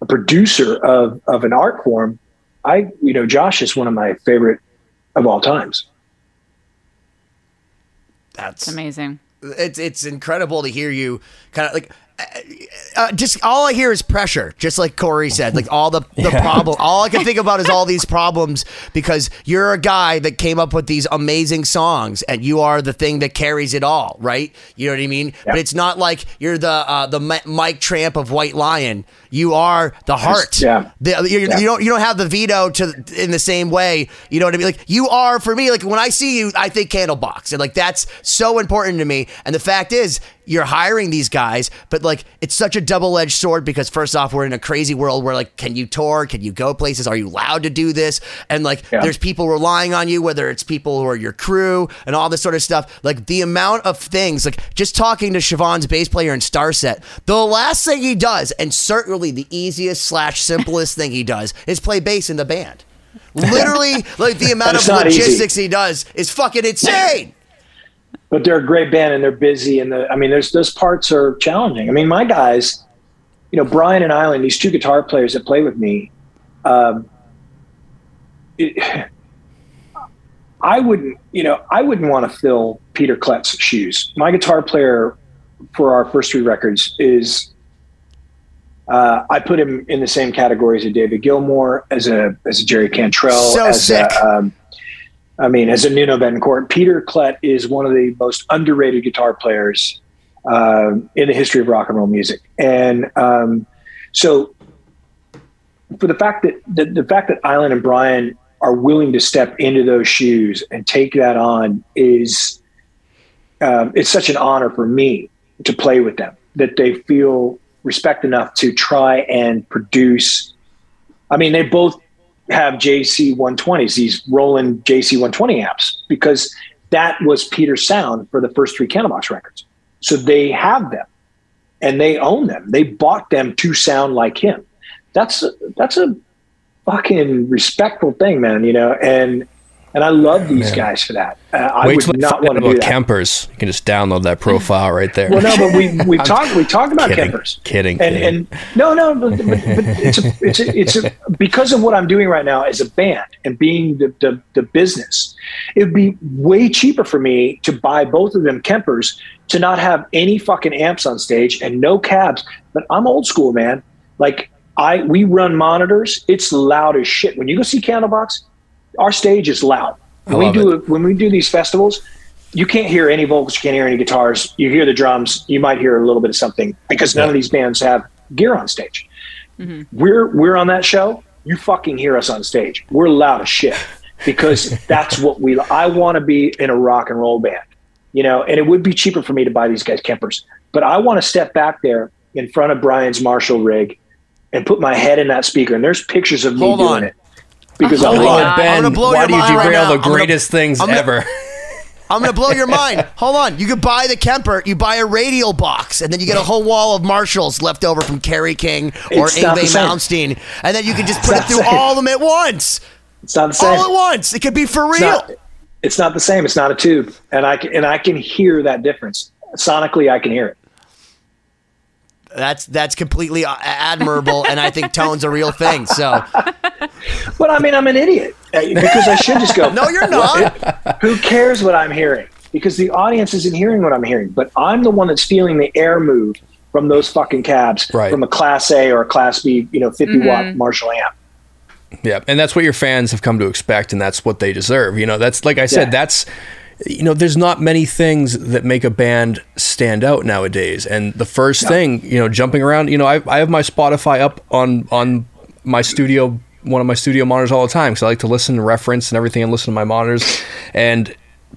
a producer of of an art form, I you know Josh is one of my favorite of all times. That's It's amazing. it's it's incredible to hear you kind of like uh, just all I hear is pressure, just like Cory said. Like all the the problem, all I can think about is all these problems because you're a guy that came up with these amazing songs, and you are the thing that carries it all, right? You know what I mean? But it's not like you're the uh, the Mike Tramp of White Lion. You are the heart. yeah. The, you, Yeah. you don't you don't have the veto to in the same way. You know what I mean? Like you are for me. Like when I see you, I think Candlebox, and like that's so important to me. And the fact is, you're hiring these guys, but like it's such a double edged sword because first off, we're in a crazy world where like, can you tour? Can you go places? Are you allowed to do this? And like, Yeah. there's people relying on you, whether it's people who are your crew and all this sort of stuff. Like the amount of things, like just talking to Siobhan's bass player in Starset, the last thing he does, and certainly the easiest slash simplest thing he does, is play bass in the band. Literally, like the amount of not easy. logistics he does is fucking insane. But they're a great band and they're busy and the I mean there's those parts are challenging. I mean my guys, you know Brian and Island, these two guitar players that play with me, um, it, I wouldn't you know I wouldn't want to fill Peter Klett's shoes. My guitar player for our first three records is. Uh, I put him in the same category as a David Gilmour, as a as a Jerry Cantrell, So as sick. a um, I mean, as a Nuno Bettencourt, Peter Klett is one of the most underrated guitar players uh, in the history of rock and roll music. And um, so, for the fact that the, the fact that Island and Brian are willing to step into those shoes and take that on is um, it's such an honor for me to play with them that they feel respect enough to try and produce. I mean, they both have JC 120s, these Roland JC 120 amps, because that was Peter's sound for the first three Candlebox records. So they have them and they own them. They bought them to sound like him. That's that's a fucking respectful thing, man. You know, and and I love these Man. guys for that. Uh, I Wait would not want to do about that. Kempers. You can just download that profile right there. Well, no, but we we talked we talked about Kidding. Kempers. Kidding, And kidding. and no, no, but, but, but it's a, it's a, it's a, because of what I'm doing right now as a band and being the, the the business. It would be way cheaper for me to buy both of them Kempers to not have any fucking amps on stage and no cabs. But I'm old school, man. Like I we run monitors. It's loud as shit. When you go see Candlebox, our stage is loud. When we love do when we do these festivals, you can't hear any vocals, you can't hear any guitars. You hear the drums, you might hear a little bit of something because none of these bands have gear on stage. Mm-hmm. We're we're on that show. You fucking hear us on stage. We're loud as shit because that's what we. I want to be in a rock and roll band, you know. And it would be cheaper for me to buy these guys Kempers, but I want to step back there in front of Brian's Marshall rig and put my head in that speaker. And there's pictures of me Hold doing on. it because I Hold love on. it. I'm gonna blow why your do you mind right now. the I'm gonna- things I'm gonna- ever? I'm gonna blow your mind. Hold on. You could buy the Kemper, you buy a radial box, and then you get a whole wall of Marshalls left over from Kerry King or It's not the Yngwie same. Malmsteen, and then you can just put it through all of them at once. It's not the same. All at once. It could be for It's real. not, it's not the same. It's not a tube, and I can and I can hear that difference sonically. I can hear it. That's that's completely uh, admirable, and I think tone's a real thing. So But I mean, I'm an idiot uh, because I should just go. no, you're not. Who cares what I'm hearing? Because the audience isn't hearing what I'm hearing, but I'm the one that's feeling the air move from those fucking cabs Right. from a Class A or a Class B, you know, 50 watt Marshall amp. Yeah, and that's what your fans have come to expect, and that's what they deserve. You know, that's like I said, Yeah. that's you know, there's not many things that make a band stand out nowadays. And the first thing, you know, jumping around, you know, I, I have my Spotify up on on my studio one of my studio monitors all the time because I like to listen and reference and everything and listen to my monitors. And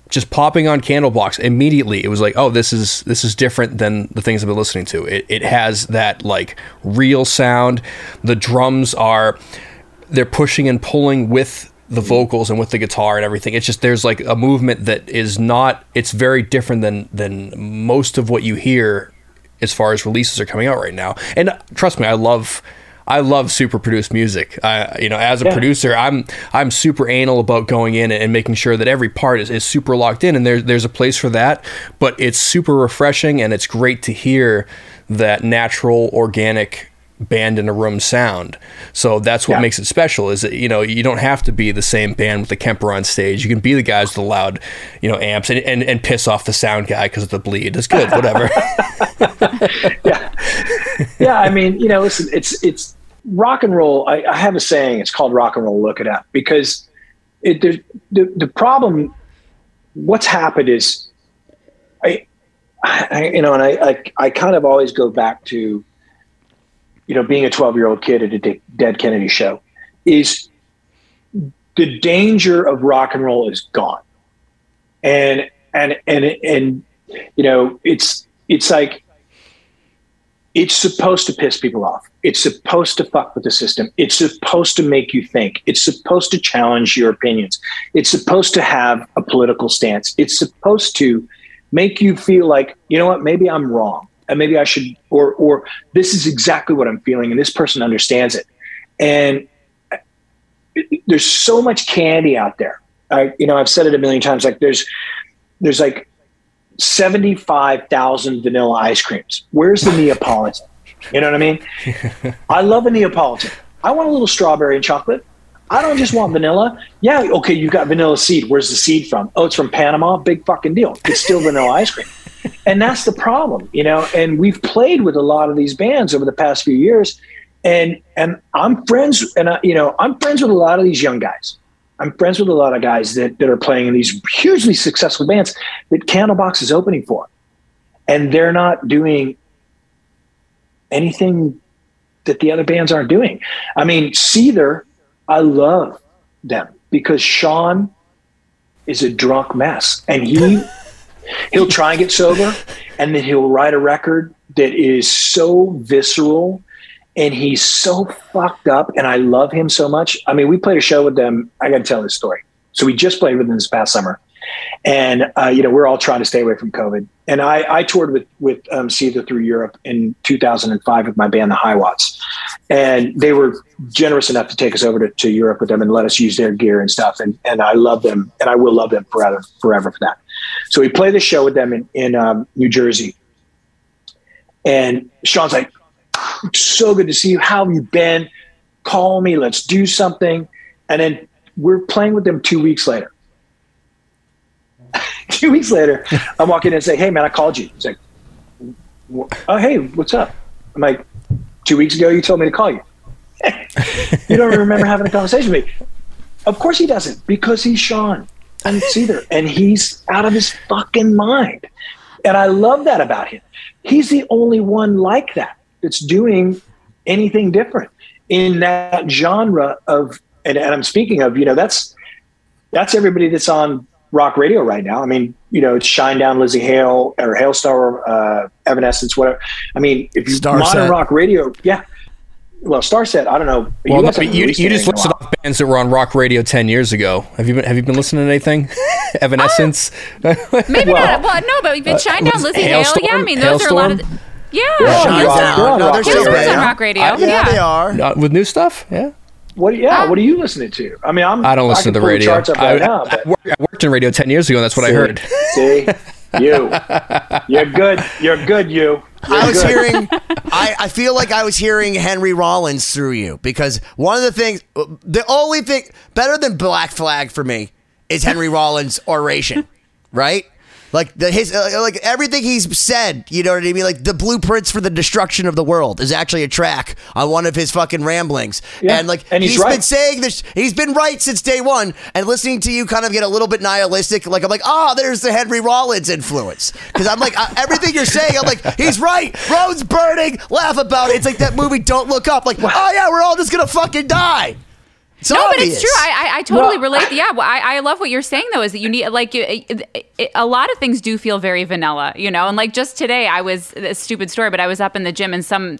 just popping on Candlebox immediately, it was like, oh, this is this is different than the things I've been listening to. It it has that like real sound. The drums are they're pushing and pulling with the mm-hmm. vocals and with the guitar and everything. It's just there's like a movement that is not. It's very different than than most of what you hear as far as releases are coming out right now. And uh, trust me, I love. I love super produced music. I, you know, as a Yeah. producer, I'm I'm super anal about going in and making sure that every part is, is super locked in, and there's there's a place for that. But it's super refreshing, and it's great to hear that natural, organic band in a room sound. So that's what Yeah. makes it special. Is that you know you don't have to be the same band with the Kemper on stage. You can be the guys with the loud, you know, amps and and, and piss off the sound guy because of the bleed. It's good, whatever. yeah, yeah. I mean, you know, listen, it's it's rock and roll. I, I have a saying. It's called rock and roll. Look it up because it, the the problem. What's happened is, I, I you know, and I, I I kind of always go back to, you know, being a 12 year old kid at a Dead Kennedy show, is the danger of rock and roll is gone, and and and and you know, it's it's like it's supposed to piss people off. It's supposed to fuck with the system. It's supposed to make you think. It's supposed to challenge your opinions. It's supposed to have a political stance. It's supposed to make you feel like, you know what, maybe I'm wrong. And maybe I should or or this is exactly what I'm feeling and this person understands it. And there's so much candy out there. I you know, I've said it a million times like there's there's like 75,000 vanilla ice creams. Where's the Neapolitan? You know what I mean? I love a Neapolitan. I want a little strawberry and chocolate. I don't just want vanilla. Yeah, okay, you got vanilla seed. Where's the seed from? Oh, it's from Panama. Big fucking deal. It's still vanilla ice cream. And that's the problem, you know. And we've played with a lot of these bands over the past few years, and and I'm friends, and I, you know, I'm friends with a lot of these young guys. I'm friends with a lot of guys that, that are playing in these hugely successful bands that Candlebox is opening for. And they're not doing anything that the other bands aren't doing. I mean, Seether, I love them because Sean is a drunk mess. And he he'll try and get sober and then he'll write a record that is so visceral and he's so fucked up and i love him so much. I mean we played a show with them. I gotta tell this story. So we just played with them this past summer. And uh, you know we're all trying to stay away from covid. And i, I toured with with um, through europe in 2005 with my band the Hiwatts. And they were generous enough to take us over to, to europe with them and let us use their gear and stuff. And, and i love them and i will love them forever forever for that so we played the show with them in, in um, new jersey and sean's like so good to see you. How have you been? Call me. Let's do something. And then we're playing with them two weeks later. two weeks later, I'm walking in and say, "Hey, man, I called you." He's like, "Oh, hey, what's up?" I'm like, two weeks ago, you told me to call you. you don't remember having a conversation with me. Of course he doesn't, because he's Sean and Seether, and he's out of his fucking mind. And I love that about him. He's the only one like that that's doing anything different in that genre of and, and I'm speaking of, you know, that's that's everybody that's on rock radio right now. I mean, you know, it's Shine Down, Lzzy Hale, or Halestorm, uh, Evanescence, whatever. I mean, if you Starset. modern rock radio, yeah. Well, Starset, I don't know. Well, no, guys but you, you just anything in a listed off bands that were on rock radio ten years ago. Have you been Have you been listening to anything? Evanescence. Maybe Well, not. Well, no, but we've been Shinedown, was Lzzy Hale. Halestorm- Yeah, I mean, those are a lot of. Halestorm? Yeah, Yeah, Shine down. they're on No, they're still Halestorm's on rock radio. Yeah, yeah. they are. Uh, with new stuff, yeah. What? Yeah. What are you listening to? I mean, I'm. I don't listen can to the radio. Charts up I, now, I but worked, I worked in radio ten years ago, and that's what I heard. See, you, you're good. You're good. You. I was good. hearing. I, I feel like I was hearing Henry Rollins through you because one of the things, the only thing better than Black Flag for me is Henry Rollins' oration, right? Like the his uh, like everything he's said, you know what I mean? Like the blueprints for the destruction of the world is actually a track on one of his fucking ramblings, Yeah, and like and he's been saying this, he's been right since day one. And listening to you kind of get a little bit nihilistic, like I'm like, ah, there's the Henry Rollins influence because I'm like uh, everything you're saying, I'm like, he's right. Road's burning. Laugh about it. It's like that movie Don't Look Up. Like, oh yeah, we're all just gonna fucking die. It's no, but it's true. I, I, I totally Well, relate. Yeah, well, I, I love what you're saying though. Is that you need like you, it, it, a lot of things do feel very vanilla, you know. And like just today, I was a stupid story, but I was up in the gym and some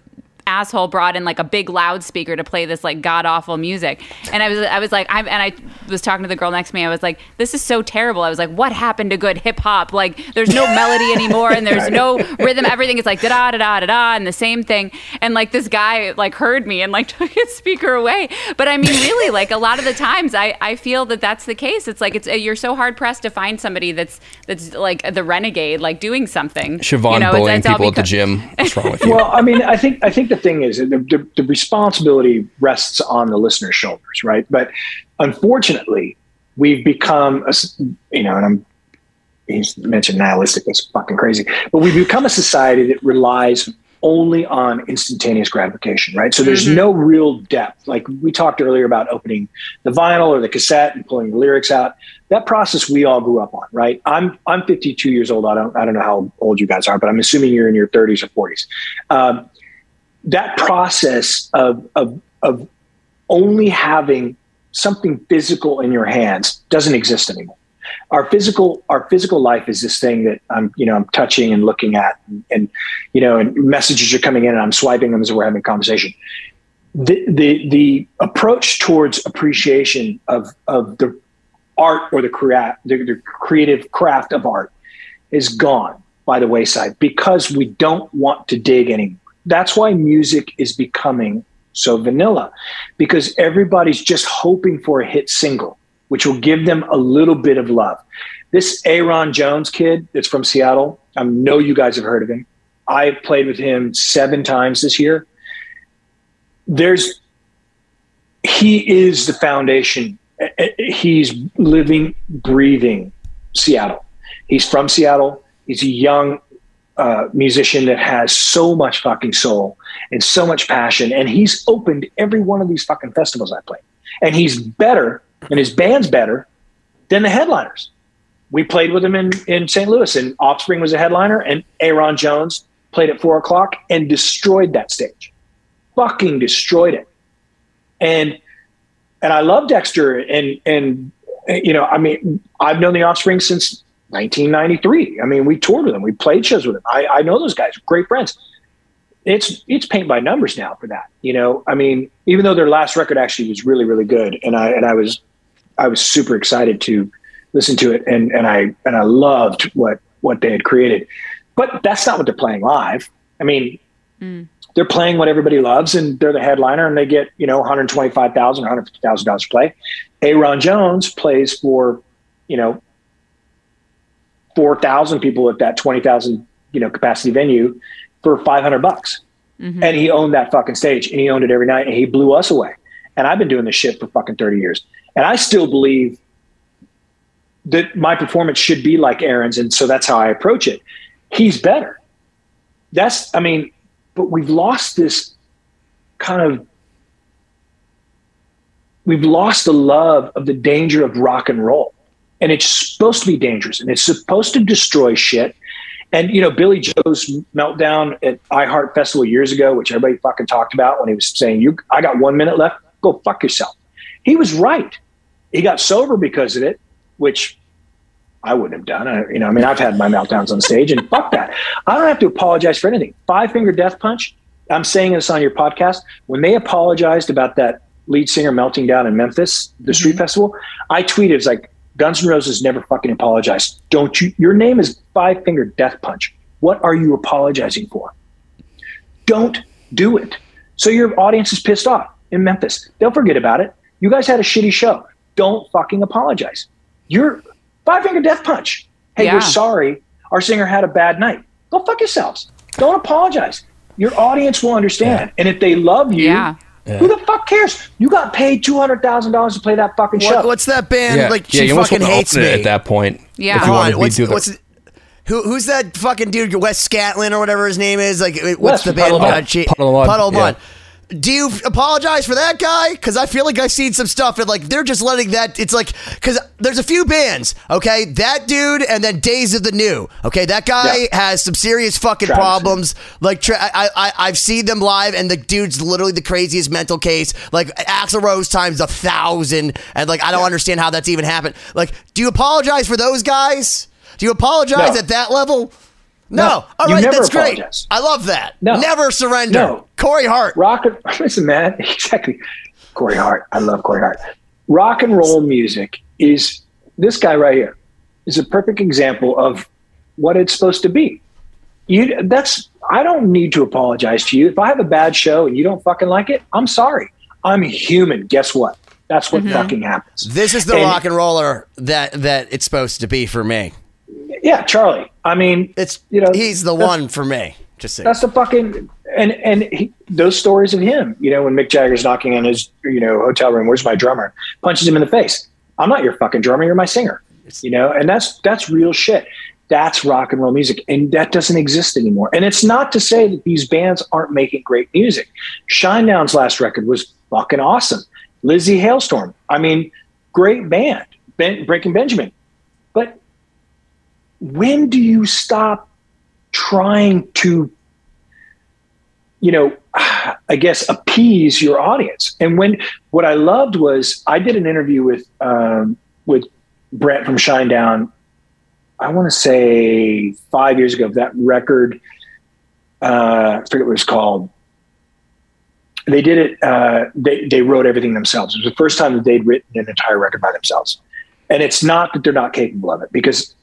asshole brought in like a big loudspeaker to play this like god awful music, and I was I was like I'm and I was talking to the girl next to me. I was like, this is so terrible. I was like, what happened to good hip hop? Like there's no melody anymore and there's no rhythm. Everything is like da da da da da da and the same thing. And like this guy like heard me and like took his speaker away. But I mean, really, like a lot of the times, I I feel that that's the case. It's like it's uh, you're so hard pressed to find somebody that's that's like the renegade, like doing something. Siobhan You know, it's- bullying it's all people at the because- gym. What's wrong with you? Well, I mean, I think I think the thing is the, the, the responsibility rests on the listener's shoulders, right? But unfortunately, we've become a you know, and I'm he's mentioned nihilistic. That's fucking crazy. But we've become a society that relies only on instantaneous gratification, right? So there's no real depth. Like we talked earlier about opening the vinyl or the cassette and pulling the lyrics out. That process we all grew up on, right? I'm I'm 52 years old. I don't I don't know how old you guys are, but I'm assuming you're in your 30s or 40s. Um, that process of, of of only having something physical in your hands doesn't exist anymore our physical our physical life is this thing that I'm you know I'm touching and looking at and, and you know and messages are coming in and I'm swiping them as we're having a conversation. The the the approach towards appreciation of of the art or the crea- the, the creative craft of art is gone by the wayside because we don't want to dig anymore. That's why music is becoming so vanilla because everybody's just hoping for a hit single which will give them a little bit of love. This Ayron Jones kid that's from Seattle, I know you guys have heard of him. I have played with him seven times this year. There's, he is the foundation. Eh, eh, he's living, breathing Seattle. He's from Seattle. He's a young uh, musician that has so much fucking soul and so much passion. And he's opened every one of these fucking festivals I played. And he's better and his band's better than the headliners. We played with him in, in St. Louis, and Offspring was a headliner, and Ayron Jones played at four o'clock and destroyed that stage. Fucking destroyed it. And and I love Dexter and and you know, I mean, I've known the Offspring since 1993. I mean, we toured with them, we played shows with them. I, I know those guys, great friends it's it's paint by numbers now for that. You know, I mean, even though their last record actually was really really good, and I and I was I was super excited to listen to it, and and I and I loved what what they had created, but that's not what they're playing live. I mean, mm. they're playing what everybody loves, and they're the headliner, and they get you know one hundred twenty five thousand, one hundred fifty thousand dollars to play. Ayron Jones plays for you know four thousand people at that twenty thousand you know capacity venue for 500 bucks. Mm-hmm. And he owned that fucking stage and he owned it every night and he blew us away. And I've been doing this shit for fucking 30 years. And I still believe that my performance should be like Ayron's. And so that's how I approach it. He's better. That's, I mean, but we've lost this kind of, we've lost the love of the danger of rock and roll. And it's supposed to be dangerous and it's supposed to destroy shit. And you know, Billie Joe's meltdown at iHeart Festival years ago, which everybody fucking talked about when he was saying, "You, I got one minute left. Go fuck yourself." He was right. He got sober because of it, which I wouldn't have done. I, you know, I mean, I've had my meltdowns on stage, and fuck that. I don't have to apologize for anything. Five Finger Death Punch. I'm saying this on your podcast. When they apologized about that lead singer melting down in Memphis, the street mm-hmm. festival, I tweeted, "It's like Guns N' Roses never fucking apologized. Don't you? Your name is Five Finger Death Punch. What are you apologizing for? Don't do it. So your audience is pissed off in Memphis. They'll forget about it. You guys had a shitty show. Don't fucking apologize. You're Five Finger Death Punch. Hey, Yeah. we're sorry. Our singer had a bad night. Go fuck yourselves. Don't apologize. Your audience will understand. And if they love you, Yeah. Who the fuck cares? You got paid two hundred thousand dollars to play that fucking show. What, what's that band? yeah, Like yeah, she you fucking hates me it at that point. Yeah. if you Hold want on, to what's, redo the- what's who, who's that fucking dude? Wes Scantlin or whatever his name is. Like, what's Wes the band? Puddle of Uh, Mudd. Chi- Puddle of Mudd, Puddle of yeah. Mudd. Do you apologize for that guy? Because I feel like I've seen some stuff and like they're just letting that. It's like because there's a few bands, okay, that dude, and then Days of the New, okay, that guy Yeah. has some serious fucking problems. Like tra- I, I, I've seen them live, and the dude's literally the craziest mental case. Like Axl Rose times a thousand, and like I don't understand how that's even happened. Like, do you apologize for those guys? Do you apologize No. at that level? No. No. All You right, never that's great. I love that. No. Never surrender. No. Corey Hart. rock and listen, man. Exactly, Corey Hart. I love Corey Hart. Rock and roll music is this guy right here is a perfect example of what it's supposed to be. You that's I don't need to apologize to you if I have a bad show and you don't fucking like it. I'm sorry. I'm human. Guess what? That's what mm-hmm. fucking happens. This is the And- rock and roller that that it's supposed to be for me. Yeah, Charlie. I mean, It's you know he's the one for me. Just say That's the fucking and and he, those stories of him. You know, when Mick Jagger's knocking on his you know hotel room, where's my drummer? Punches him in the face. I'm not your fucking drummer. You're my singer. You know, and that's that's real shit. That's rock and roll music, and that doesn't exist anymore. And it's not to say that these bands aren't making great music. Shinedown's last record was fucking awesome. Lizzie Halestorm. I mean, great band. Ben, Breaking Benjamin. When do you stop trying to you know i guess appease your audience? And when what i loved was i did an interview with um, with brent from shinedown i want to say five years ago that record uh, i forget what it was called. They did it uh, they, they wrote everything themselves. It was the first time that they'd written an entire record by themselves. And it's not that they're not capable of it because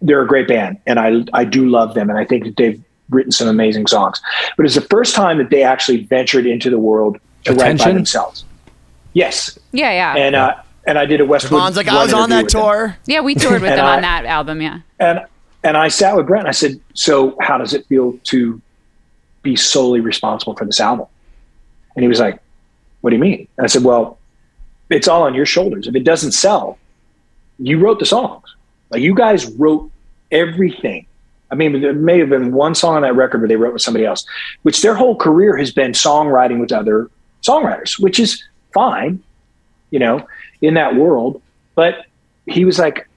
they're a great band and I, I do love them. And I think that they've written some amazing songs, but it's the first time that they actually ventured into the world to write by themselves. Yes. Yeah, yeah. And, uh, and I did a Westwood. Vaughn's like, I was on that with them. tour. yeah, we toured with them I- on that album, yeah. And, and I sat with Brent and I said, so how does it feel to be solely responsible for this album? And he was like, what do you mean? And I said, well, it's all on your shoulders. If it doesn't sell, you wrote the songs. Like you guys wrote everything. I mean, there may have been one song on that record where they wrote with somebody else, which their whole career has been songwriting with other songwriters, which is fine, you know, in that world. But he was like,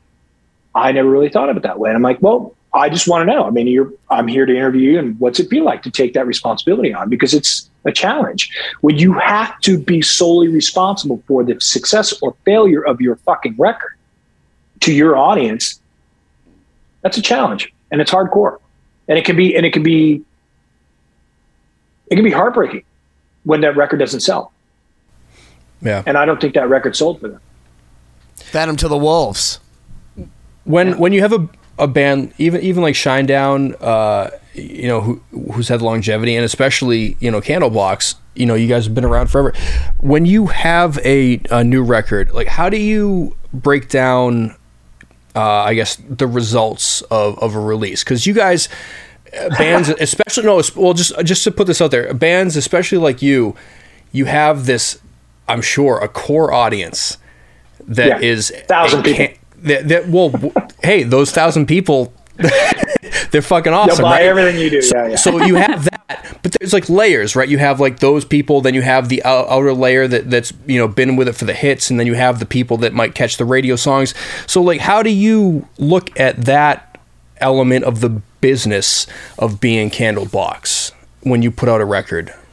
I never really thought of it that way. And I'm like, well, I just want to know. I mean, you're I'm here to interview you, and what's it feel like to take that responsibility on? Because it's a challenge. When you have to be solely responsible for the success or failure of your fucking record to your audience, that's a challenge, and it's hardcore, and it can be and it can be it can be heartbreaking when that record doesn't sell. Yeah. And I don't think that record sold for them. Fed him to the wolves. when when you have a, a band even even like Shinedown, uh, you know who who's had longevity and especially you know Candlebox, you know you guys have been around forever. When you have a, a new record, like how do you break down? Uh, I guess the results of, of a release because you guys uh, bands especially no well just just to put this out there bands especially like you you have this I'm sure a core audience that Yeah. is Thousand people. that, that well hey those thousand people they're fucking They'll awesome buy right? everything you do. so, yeah, yeah. so you have that but there's like layers right you have like those people then you have the outer layer that that's you know been with it for the hits and then you have the people that might catch the radio songs so like how do you look at that element of the business of being candlebox when you put out a record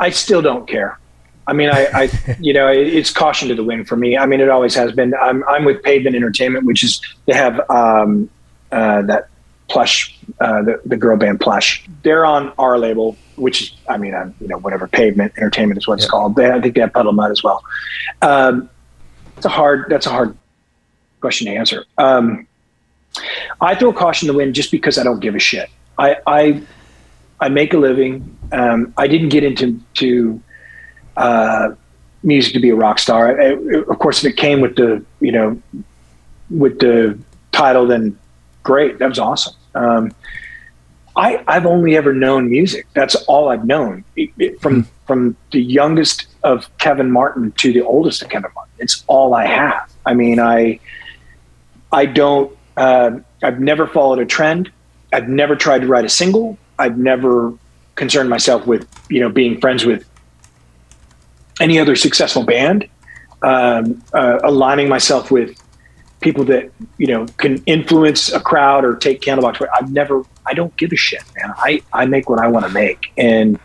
I still don't care. I mean, I, I you know, it- it's caution to the wind for me. I mean, it always has been. I'm, I'm with Pavement Entertainment, which is they have um, uh, that plush, uh, the, the girl band plush. They're on our label, which is, I mean, I'm, you know, whatever Pavement Entertainment is what it's called. They, I think they have Puddle Mudd as well. Um, it's a hard. That's a hard question to answer. Um, I throw caution to the wind just because I don't give a shit. I, I I make a living. Um, I didn't get into to uh, music to be a rock star. I, of course, if it came with the you know with the title, then great. That was awesome. Um, I, I've only ever known music. That's all I've known It- it- from from the youngest of Kevin Martin to the oldest of Kevin Martin. It's all I have. I mean, I I don't. Uh, I've never followed a trend. I've never tried to write a single. I've never concerned myself with you know being friends with any other successful band, um, uh, aligning myself with people that you know can influence a crowd or take Candlebox. I've never, I don't give a shit, man. I I make what I want to make, and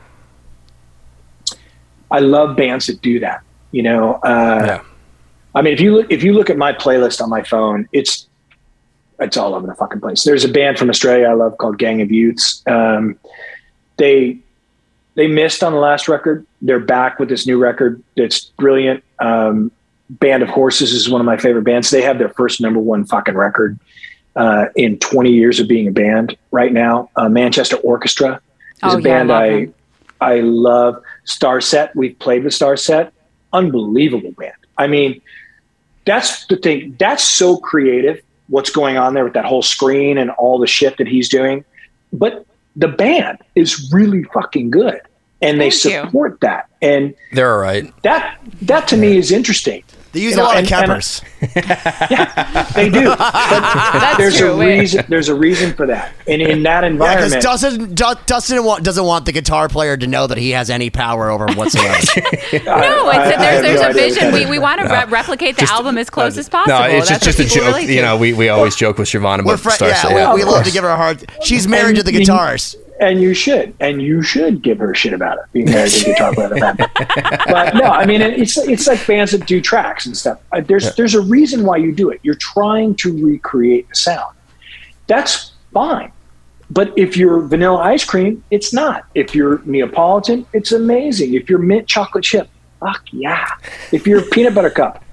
I love bands that do that. You know, uh, Yeah. I mean, if you look if you look at my playlist on my phone, it's it's all over the fucking place. There's a band from Australia I love called Gang of Youths. Um, they they missed on the last record. They're back with this new record that's brilliant. Um, Band of Horses is one of my favorite bands. They have their first number one fucking record uh, in 20 years of being a band right now. Uh, Manchester Orchestra is Oh, a yeah, I band love I. I love. Starset, we've played with Starset. Unbelievable band. I mean, that's the thing. That's so creative. What's going on there with that whole screen and all the shit that he's doing, but the band is really fucking good, and they Thank you. support that. And They're all right. that that to me is interesting. They use You know, a lot and- of and- Kempers. They do. But there's true, a wait. reason. There's a reason for that. And in that Yeah, environment, Dustin, Du- Dustin wa- doesn't want the guitar player to know that he has any power over whatsoever. No, it's, I- I there's, there's no a vision. We, we want to re- replicate the album as close as possible. No, it's just, That's just a joke. relate You know, we, we always joke with Siobhan about We're the yeah, yeah. we, we love to give her a hard. She's married And to the you- guitarist. And you should, and you should give her shit about it. Being married to guitar player, in a band. but no, I mean it, it's it's like bands that do tracks and stuff. Uh, There's there's a reason why you do it. You're trying to recreate the sound. That's fine. But if you're vanilla ice cream, it's not. If you're Neapolitan, it's amazing. If you're mint chocolate chip, fuck yeah. If you're peanut butter cup,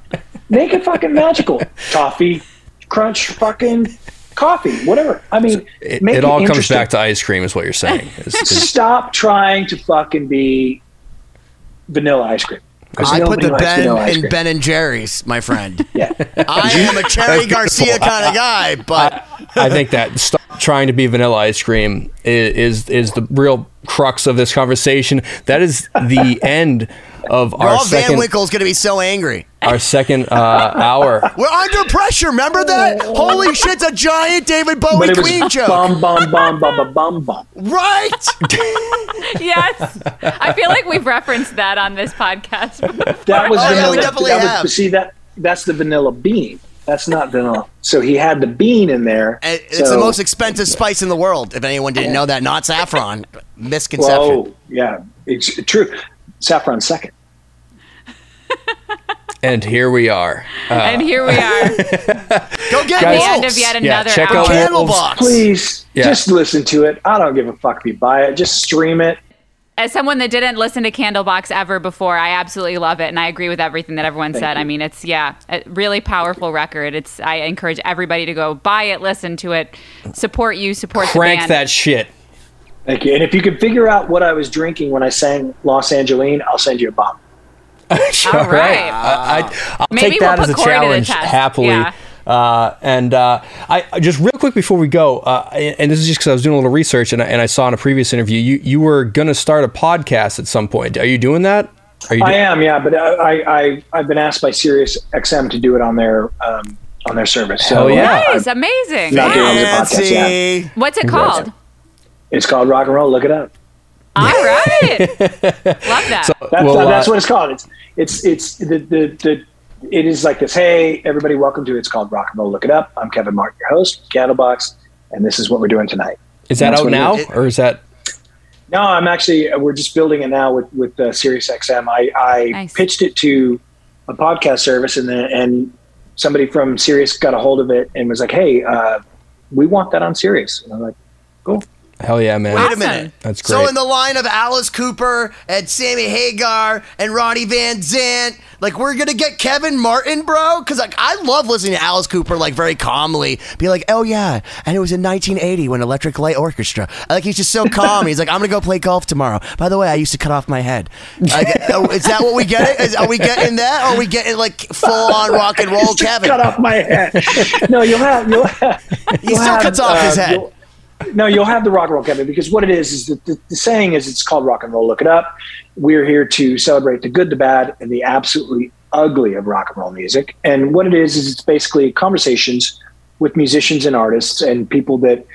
make it fucking magical. Toffee, crunch, fucking coffee, whatever. I mean, It, make it all comes back to ice cream, is what you're saying. Is- is- Stop trying to fucking be vanilla ice cream. I put the Ben in. Ben and Jerry's, my friend. Yeah. I am a Cherry Garcia kind of guy, but I think that stop trying to be vanilla ice cream is, is is the real crux of this conversation. That is the end of our Rob Van second Winkle's going to be so angry. our second uh, hour. We're under pressure. Remember that? Holy shit, it's a giant David But Bowie it was Queen joke. bum bum bum bum bum bum bum. Right? yes. I feel like we've referenced that on this podcast. That was Oh, yeah, vanilla. we definitely that have. but see that that's the vanilla bean. That's not vanilla. So he had the bean in there. And It's So- the most expensive spice in the world. If anyone didn't know that, not saffron. Misconception. Whoa, yeah, it's true. Saffron second. And here we are. Uh, and here we are, Go get the end of yet Yeah, another check hour. out Wolves. Candlebox. Please, Yeah. just listen to it. I don't give a fuck if you buy it. Just stream it. As someone that didn't listen to Candlebox ever before, I absolutely love it, and I agree with everything that everyone said. you. I mean, it's yeah, a really powerful record. It's I encourage everybody to go buy it, listen to it, support you, support crank the band. that shit. Thank you. And if you can figure out what I was drinking when I sang Los Angeles, I'll send you a bomb. All right. I, I, I'll Maybe take we'll that as put a Corey to the challenge test. happily. Yeah. Uh, and uh, I I- just real quick before we go, uh, and this is just because I was doing a little research and I, and I saw in a previous interview you you were gonna start a podcast at some point. Are you doing that? Are you? I am, yeah, but I, I I've been asked by Sirius XM to do it on their um, on their service. So Hell yeah. uh, Nice, amazing. Not doing it. Fancy. podcast, What's it called? it's called rock and roll. Look it up. All right. Love that. That's Well, that's uh, what it's called. It's it's it's the, the the it is like this. Hey, everybody, welcome to it's called rock and roll. Look it up. I'm Kevin Martin, your host, Candlebox, and this is what we're doing tonight. Is that out now, or is that? No, I'm actually we're just building it now with with uh, Sirius XM. I I Nice. pitched it to a podcast service, and then and somebody from Sirius got a hold of it and was like, "Hey, uh, we want that on Sirius." And I'm like, "Cool." Hell yeah, man! Wait a minute. That's great. So in the line of Alice Cooper and Sammy Hagar and Ronnie Van Zant, like we're gonna get Kevin Martin, bro? Because like I love listening to Alice Cooper like very calmly, be like, oh yeah, and it was in 1980 when Electric Light Orchestra. Like he's just so calm. he's like, I'm gonna go play golf tomorrow. By the way, I used to cut off my head. Like, oh, is that what we get? Is, are we getting that? Or are we getting like full on rock and roll Kevin? Cut off my head. no, you'll have you'll have. He you'll still have, cuts off his uh, head. No, you'll have the rock and roll Kevin because what it is is that the, the saying is it's called rock and roll. Look it up. We're here to celebrate the good, the bad, and the absolutely ugly of rock and roll music. And what it is is it's basically conversations with musicians and artists and people that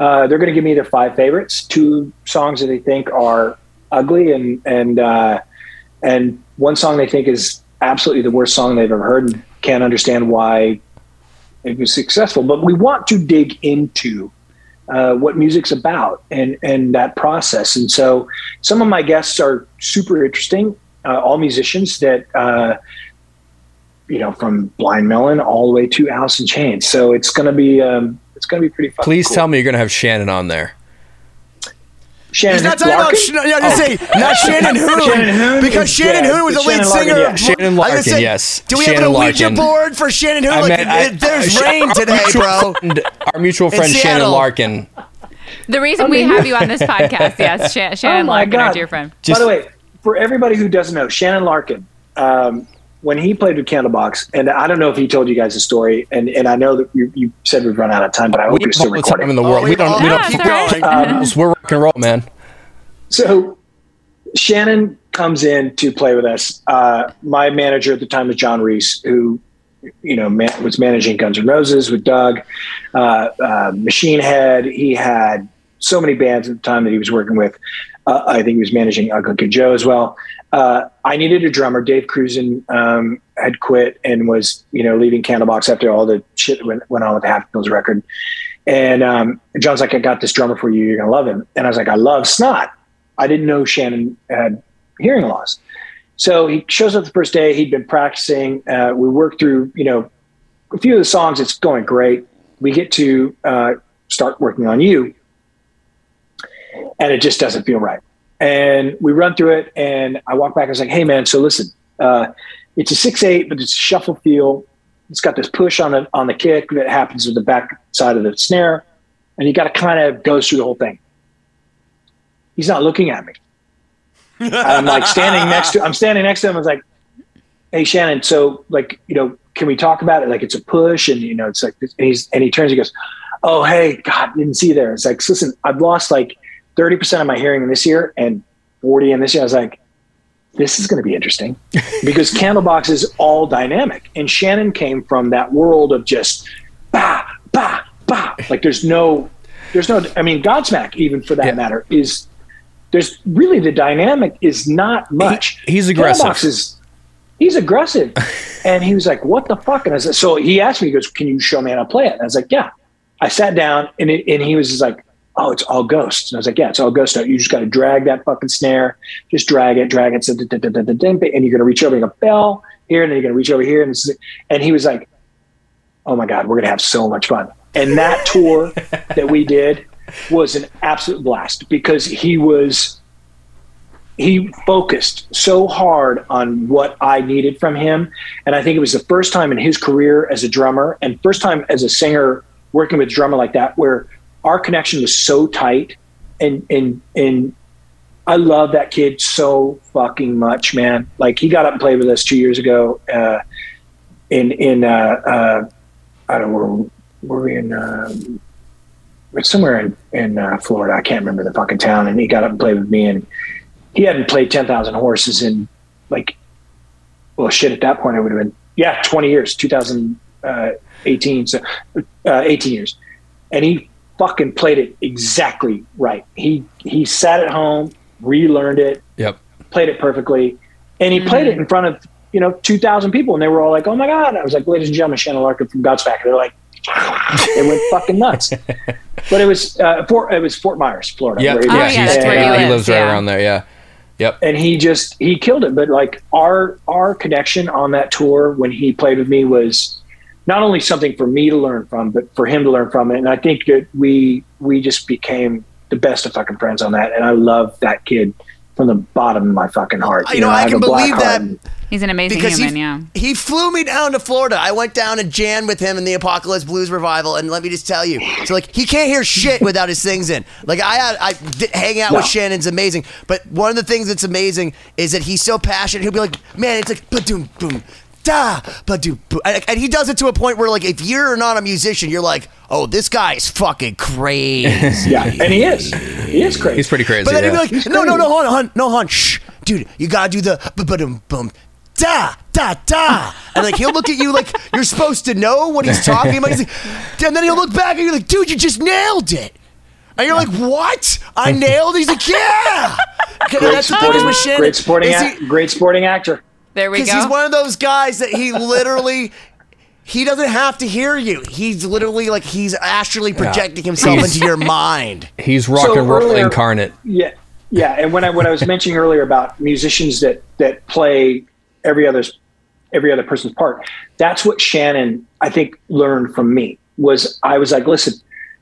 uh, they're going to give me their five favorites, two songs that they think are ugly, and and uh, and one song they think is absolutely the worst song they've ever heard, and can't understand why it was successful. But we want to dig into uh, what music's about and and that process. And so some of my guests are super interesting, uh, all musicians that uh, you know from Blind Melon all the way to Alice in Chains. So it's going to be um, it's to be pretty fun. Please cool. tell me you're going to have Shannon on there. Shannon He's not talking about. Larkin? Sh- yeah, I was gonna say not Shannon Hoon, Shannon Hoon because Shannon yeah, Hoon was the lead Shannon Larkin, singer. yeah. of- Shannon I was gonna Larkin, yes. Do we Shannon have a Ouija Larkin. board for Shannon Hoon? I Like, meant- I- there's uh, rain our today, bro. friend- our mutual friend Shannon Larkin. The reason we have you on this podcast, yes, Sha- Shannon Oh my Larkin, our dear friend. Just- By the way, for everybody who doesn't know, Shannon Larkin, um, when he played with Candlebox, and I don't know if he told you guys the story, and, and I know that you, you said we've run out of time, but I hope We you're have still all the time in the world. Oh, we don't. We Yeah, don't keep it's all right. going. We're rock and roll, man. So Shannon comes in to play with us. Uh, my manager at the time was John Reese, who you know man, was managing Guns N' Roses with Doug, uh, uh, Machine Head. He had so many bands at the time that he was working with. Uh, I think he was managing Ugly Joe as well. Uh, I needed a drummer. Dave Krusen um, had quit and was you know leaving Candlebox after all the shit went, went on with the Pills record. And um, John's like, I got this drummer for you. You're gonna love him. And I was like, I love Snot. I didn't know Shannon had hearing loss. So he shows up the first day. He'd been practicing. Uh, we worked through, you know, a few of the songs. It's going great. We get to uh, start working on you, and it just doesn't feel right. And we run through it, and I walk back. I was like, "Hey, man, so listen, uh, it's a six eight, but it's a shuffle feel. It's got this push on the on the kick that happens with the back side of the snare, and you got to kind of go through the whole thing." He's not looking at me. I'm like standing next to I'm standing next to him. I was like, "Hey Shannon, so like you know, can we talk about it? Like it's a push, and you know, it's like. And he's and he turns, he goes, "Oh hey, God, didn't see there." It's like, listen, I've lost like thirty percent of my hearing this year and forty in this year. I was like, this is going to be interesting because Candlebox is all dynamic, and Shannon came from that world of just bah bah bah. Like there's no, there's no. I mean, Godsmack even for that Yeah. matter is there's really the dynamic is not much. He- he's aggressive. Candlebox is he's aggressive, and he was like, "What the fuck?" And I said, so he asked me, he goes, "Can you show me how to play it?" And I was like, "Yeah." I sat down, and it, and he was just like, "Oh, it's all ghosts." And I was like, "Yeah, it's all ghost note. You just got to drag that fucking snare, just drag it, drag it, so da- da- da- and you're gonna reach over and go bell here, and then you're gonna reach over here, and this is- and he was like, "Oh my god, we're gonna have so much fun." And that tour that we did was an absolute blast because he was he focused so hard on what I needed from him. And I think it was the first time in his career as a drummer and first time as a singer working with a drummer like that where our connection was so tight and and and I love that kid so fucking much, man. Like he got up and played with us two years ago uh, in in uh, uh, I don't know where were we in uh, it's somewhere in in uh, Florida. I can't remember the fucking town. And he got up and played with me, and he hadn't played ten thousand horses in like well shit. At that point, it would have been yeah twenty years, 2018, so uh, eighteen years, and he fucking played it exactly right. He he sat at home, relearned it, Yep. played it perfectly, and he played it in front of you know two thousand people, and they were all like, "Oh my god!" I was like, "Ladies and gentlemen, Shannon Larkin from Godsmack," and they're like, "It went fucking nuts." But it was uh, Fort it was Fort Myers, Florida. Yep. where he Oh, lives. yeah, that's And, where he lives. lives right yeah. around there. Yeah. Yep. and he just he killed it. But like our our connection on that tour when he played with me was not only something for me to learn from, but for him to learn from it. And I think that we we just became the best of fucking friends on that. And I love that kid from the bottom of my fucking heart. You know, I have can a black believe that. and- He's an amazing because human, he, yeah. he flew me down to Florida. I went down and jammed with him in the Apocalypse Blues revival, and let me just tell you, so like he can't hear shit without his things in. Like I had, I did, hang out with Shannon's amazing, but one of the things that's amazing is that he's so passionate. He'll be like, man, it's like ba-doom boom. Da, ba-doom, boom. And, and he does it to a point where, like, if you're not a musician, you're like, "Oh, this guy is fucking crazy." yeah, and he is. He is crazy. He's pretty crazy. But then yeah. he'd be like, no, no, no, hold on, hon, no, hon, shh, dude, you gotta do the boom, boom, da, da, da, and like he'll look at you like you're supposed to know what he's talking about. He's like, and then he'll look back at you're like, dude, you just nailed it. And you're like, what? I nailed. He's like, yeah Great That's the thing supporting, is with Shannon. great supporting, is he- great sporting actor. There we go. Because he's one of those guys that he literally. He doesn't have to hear you. He's literally like he's astrally projecting himself He's- into your mind. He's rock So and roll earlier- incarnate. Yeah, yeah. And when I what I was mentioning earlier about musicians that that play every other's every other person's part, that's what Shannon I think learned from me. Was I was like, listen,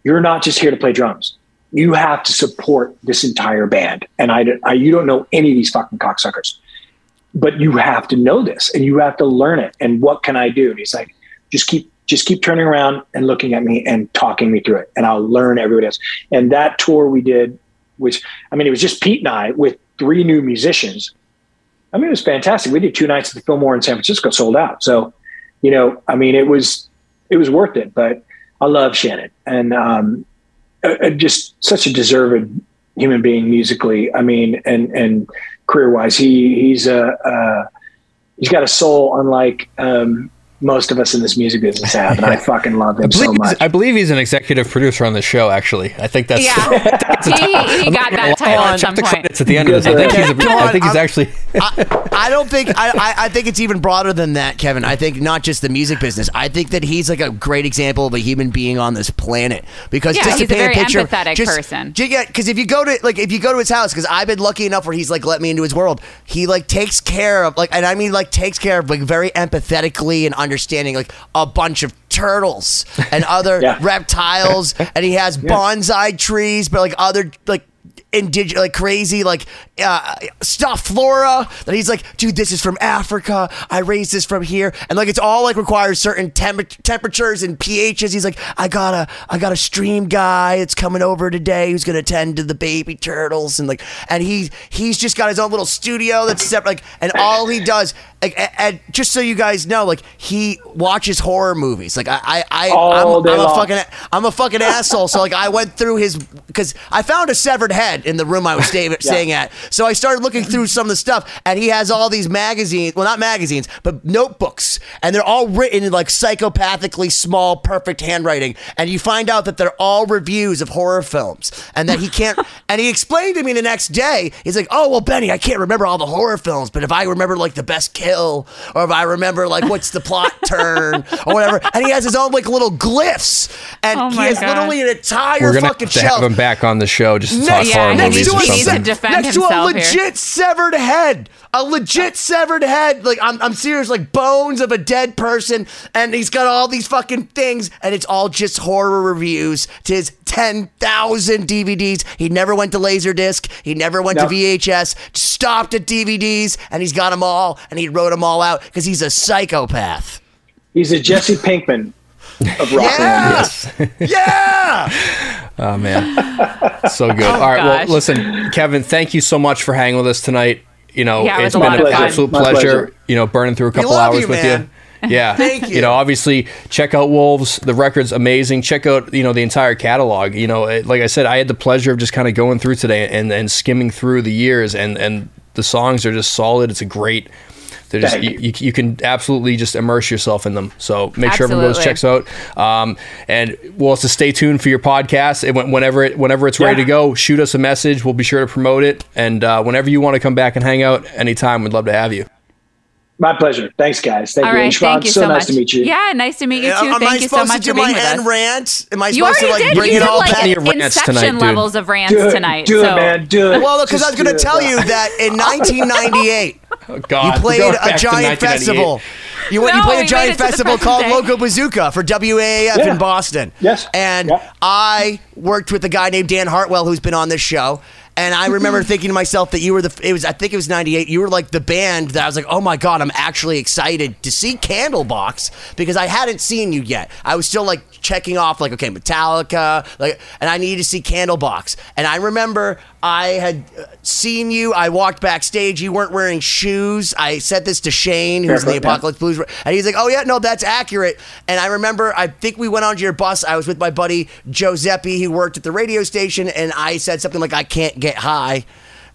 you're not just here to play drums. You have to support this entire band, and I, I you don't know any of these fucking cocksuckers, but you have to know this and you have to learn it. And what can I do? And he's like, just keep just keep turning around and looking at me and talking me through it, and I'll learn everybody else. And that tour we did, which I mean, it was just Pete and I with three new musicians. I mean, it was fantastic. We did two nights at the Fillmore in San Francisco, sold out. So, you know, I mean, it was it was worth it. But I love Shannon, and um, just such a deserved human being musically. I mean, and and career wise, he he's a uh, he's got a soul unlike um, most of us in this music business have, and I fucking love I him so much. I believe he's an executive producer on the show. Actually, I think that's. yeah, he, he got that title at Check some the point. credits at the end of this. I think he's. A, I think he's actually. I, I don't think I, I, I think it's even broader than that, Kevin. I think not just the music business. I think that he's like a great example of a human being on this planet. Because Yeah, just to he's a paint very picture, empathetic just- person. ju- yeah, because if you go to like if you go to his house, because I've been lucky enough where he's like let me into his world. He like takes care of like, and I mean like takes care of like very empathetically and understanding like a bunch of turtles and other Yeah. reptiles, and he has bonsai trees, but like other like indigenous, like crazy, like uh, stuff flora that he's like, dude, this is from Africa. I raised this from here, and like it's all like requires certain temp- temperatures and pHs. He's like, I got a, I got a stream guy that's coming over today who's gonna tend to the baby turtles, and like, and he he's just got his own little studio that's separate, like, and all he does. Like, and just so you guys know, like he watches horror movies. Like I, I, I I'm, I'm a fucking I'm a fucking asshole. So like I went through his because I found a severed head in the room I was stay, staying at. So I started looking through some of the stuff, and he has all these magazines. Well, not magazines, but notebooks, and they're all written in like psychopathically small, perfect handwriting. And you find out that they're all reviews of horror films, and that he can't. and he explained to me the next day. He's like, "Oh well, Benny, I can't remember all the horror films, but if I remember like the best kill, or if I remember like what's the plot turn, or whatever." And he has his own like little glyphs, and Oh he has God. literally an entire We're gonna fucking have to shelf. have him back on the show just to Next- talk Yeah, horror he next movies to or a needs to defend next to a himself here. legit severed head, a legit oh. severed head. Like I'm, I'm serious, like bones of a dead person, and he's got all these fucking things, and it's all just horror reviews to his ten thousand DVDs. He never went to Laserdisc. He never went No. to VHS. Stopped at DVDs, and he's got them all, and he wrote them all out because he's a psychopath. He's a Jesse Pinkman of rock and roll. Yeah, yeah. Oh man, so good. Oh, All right, gosh. well, listen, Kevin, thank you so much for hanging with us tonight. You know, Yeah, it it's was been an absolute pleasure, pleasure. You know, burning through a couple hours you, with man. you. Yeah, Thank you. you. know, obviously, check out Wolves. The record's amazing. Check out you know the entire catalog. You know, it- like I said, I had the pleasure of just kind of going through today and and skimming through the years, and and the songs are just solid. It's a great. They're just you, you, you can absolutely just immerse yourself in them. So make sure everyone goes checks out. Um, and we'll also stay tuned for your podcast. And whenever it, whenever it's ready to go, shoot us a message. We'll be sure to promote it. And uh, whenever you want to come back and hang out, anytime, we'd love to have you. My pleasure. Thanks, guys. Thank All you. right, And thank you so, so, nice much. to meet you. Yeah, nice to meet you too. Am I Thank you so supposed much to do for being my with end us. rant? Am I You supposed to like did. bring you it all like back? Plenty of rants Inception tonight, dude. levels of rants Do it, tonight. do so. it, man. Do it. Well, because I was going to tell you that in 1998, Oh, God, you played Going a back to giant 1998. festival. You went. you played a giant made it to the festival called day. Loco Bazooka for WAAF Yeah. in Boston. Yes. And Yeah. I worked with a guy named Dan Hartwell who's been on this show. And I remember thinking to myself that you were the. It was. I think it was '98. You were like the band that I was like, oh my god, I'm actually excited to see Candlebox because I hadn't seen you yet. I was still like checking off like, okay, Metallica, like, and I needed to see Candlebox. And I remember I had uh, seen you. I walked backstage. You weren't wearing shoes. I said this to Shane, who's in the Apocalypse Blues, and he's like, "Oh yeah, no, that's accurate." And I remember, I think we went onto your bus. I was with my buddy Joe Giuseppe, who worked at the radio station, and I said something like, "I can't get high."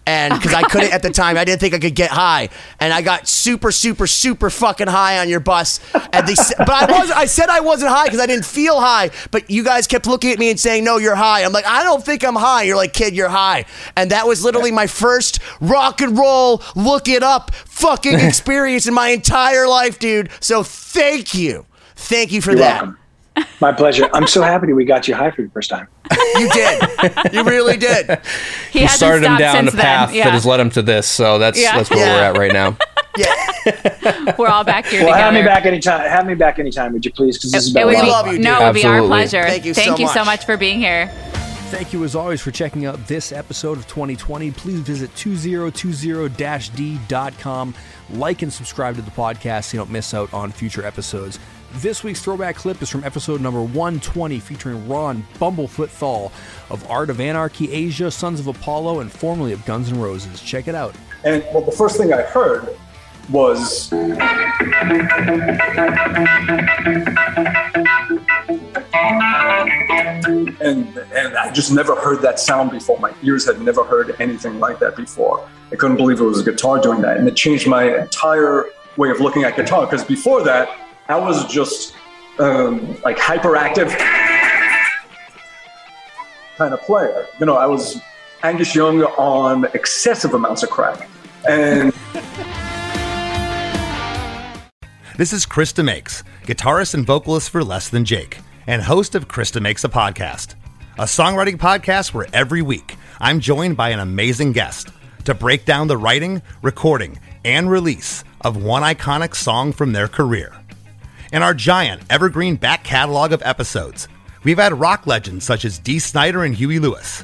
and because I couldn't at the time, I didn't think I could get high, and I got super, super, super fucking high on your bus. And they, but I was, I said I wasn't high because I didn't feel high. But you guys kept looking at me and saying, "No, you're high." I'm like, I don't think I'm high. You're like, kid, you're high. And that was literally my first rock and roll, look it up, fucking experience in my entire life, dude. So thank you, thank you for You're that. welcome. My pleasure. I'm so happy we got you high for the first time. You did, you really did. He He hasn't started him down since the path. Yeah. that has led him to this. So that's Yeah. that's where Yeah. we're at right now. Yeah, We're all back here Well, together. have me back anytime. Have me back anytime, would you please? Because this has It been would be, love fun. you, no, it would be our pleasure. Thank you so Thank you so much. much for being here. Thank you as always for checking out this episode of 2020. Please visit 2020-d.com. Like and subscribe to the podcast so you don't miss out on future episodes. This week's throwback clip is from episode number 120 featuring Ron Bumblefoot Thal of Art of Anarchy Asia, Sons of Apollo, and formerly of Guns N' Roses. Check it out. And well, the first thing I heard was and and I just never heard that sound before. My ears had never heard anything like that before. I couldn't believe it was a guitar doing that, and it changed my entire way of looking at guitar. Because before that, I was just um, like hyperactive kind of player. You know, I was Angus Young on excessive amounts of crack, and This is Chris DeMakes, guitarist and vocalist for Less Than Jake, and host of Chris DeMakes a Podcast, a songwriting podcast where every week I'm joined by an amazing guest to break down the writing, recording, and release of one iconic song from their career. In our giant evergreen back catalog of episodes, we've had rock legends such as Dee Snider and Huey Lewis,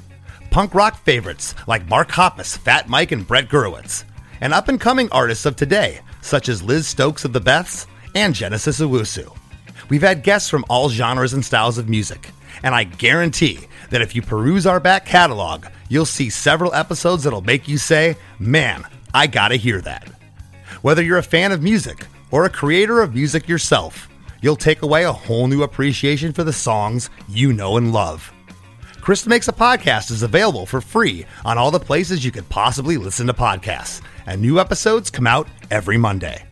punk rock favorites like Mark Hoppus, Fat Mike, and Brett Gurewitz, and up and coming artists of today such as Liz Stokes of the Beths and Genesis Owusu. We've had guests from all genres and styles of music, and I guarantee that if you peruse our back catalog, you'll see several episodes that'll make you say, Man, I gotta hear that. Whether you're a fan of music or a creator of music yourself, you'll take away a whole new appreciation for the songs you know and love. Chris DeMakes a Podcast is available for free on all the places you could possibly listen to podcasts, and new episodes come out every Monday.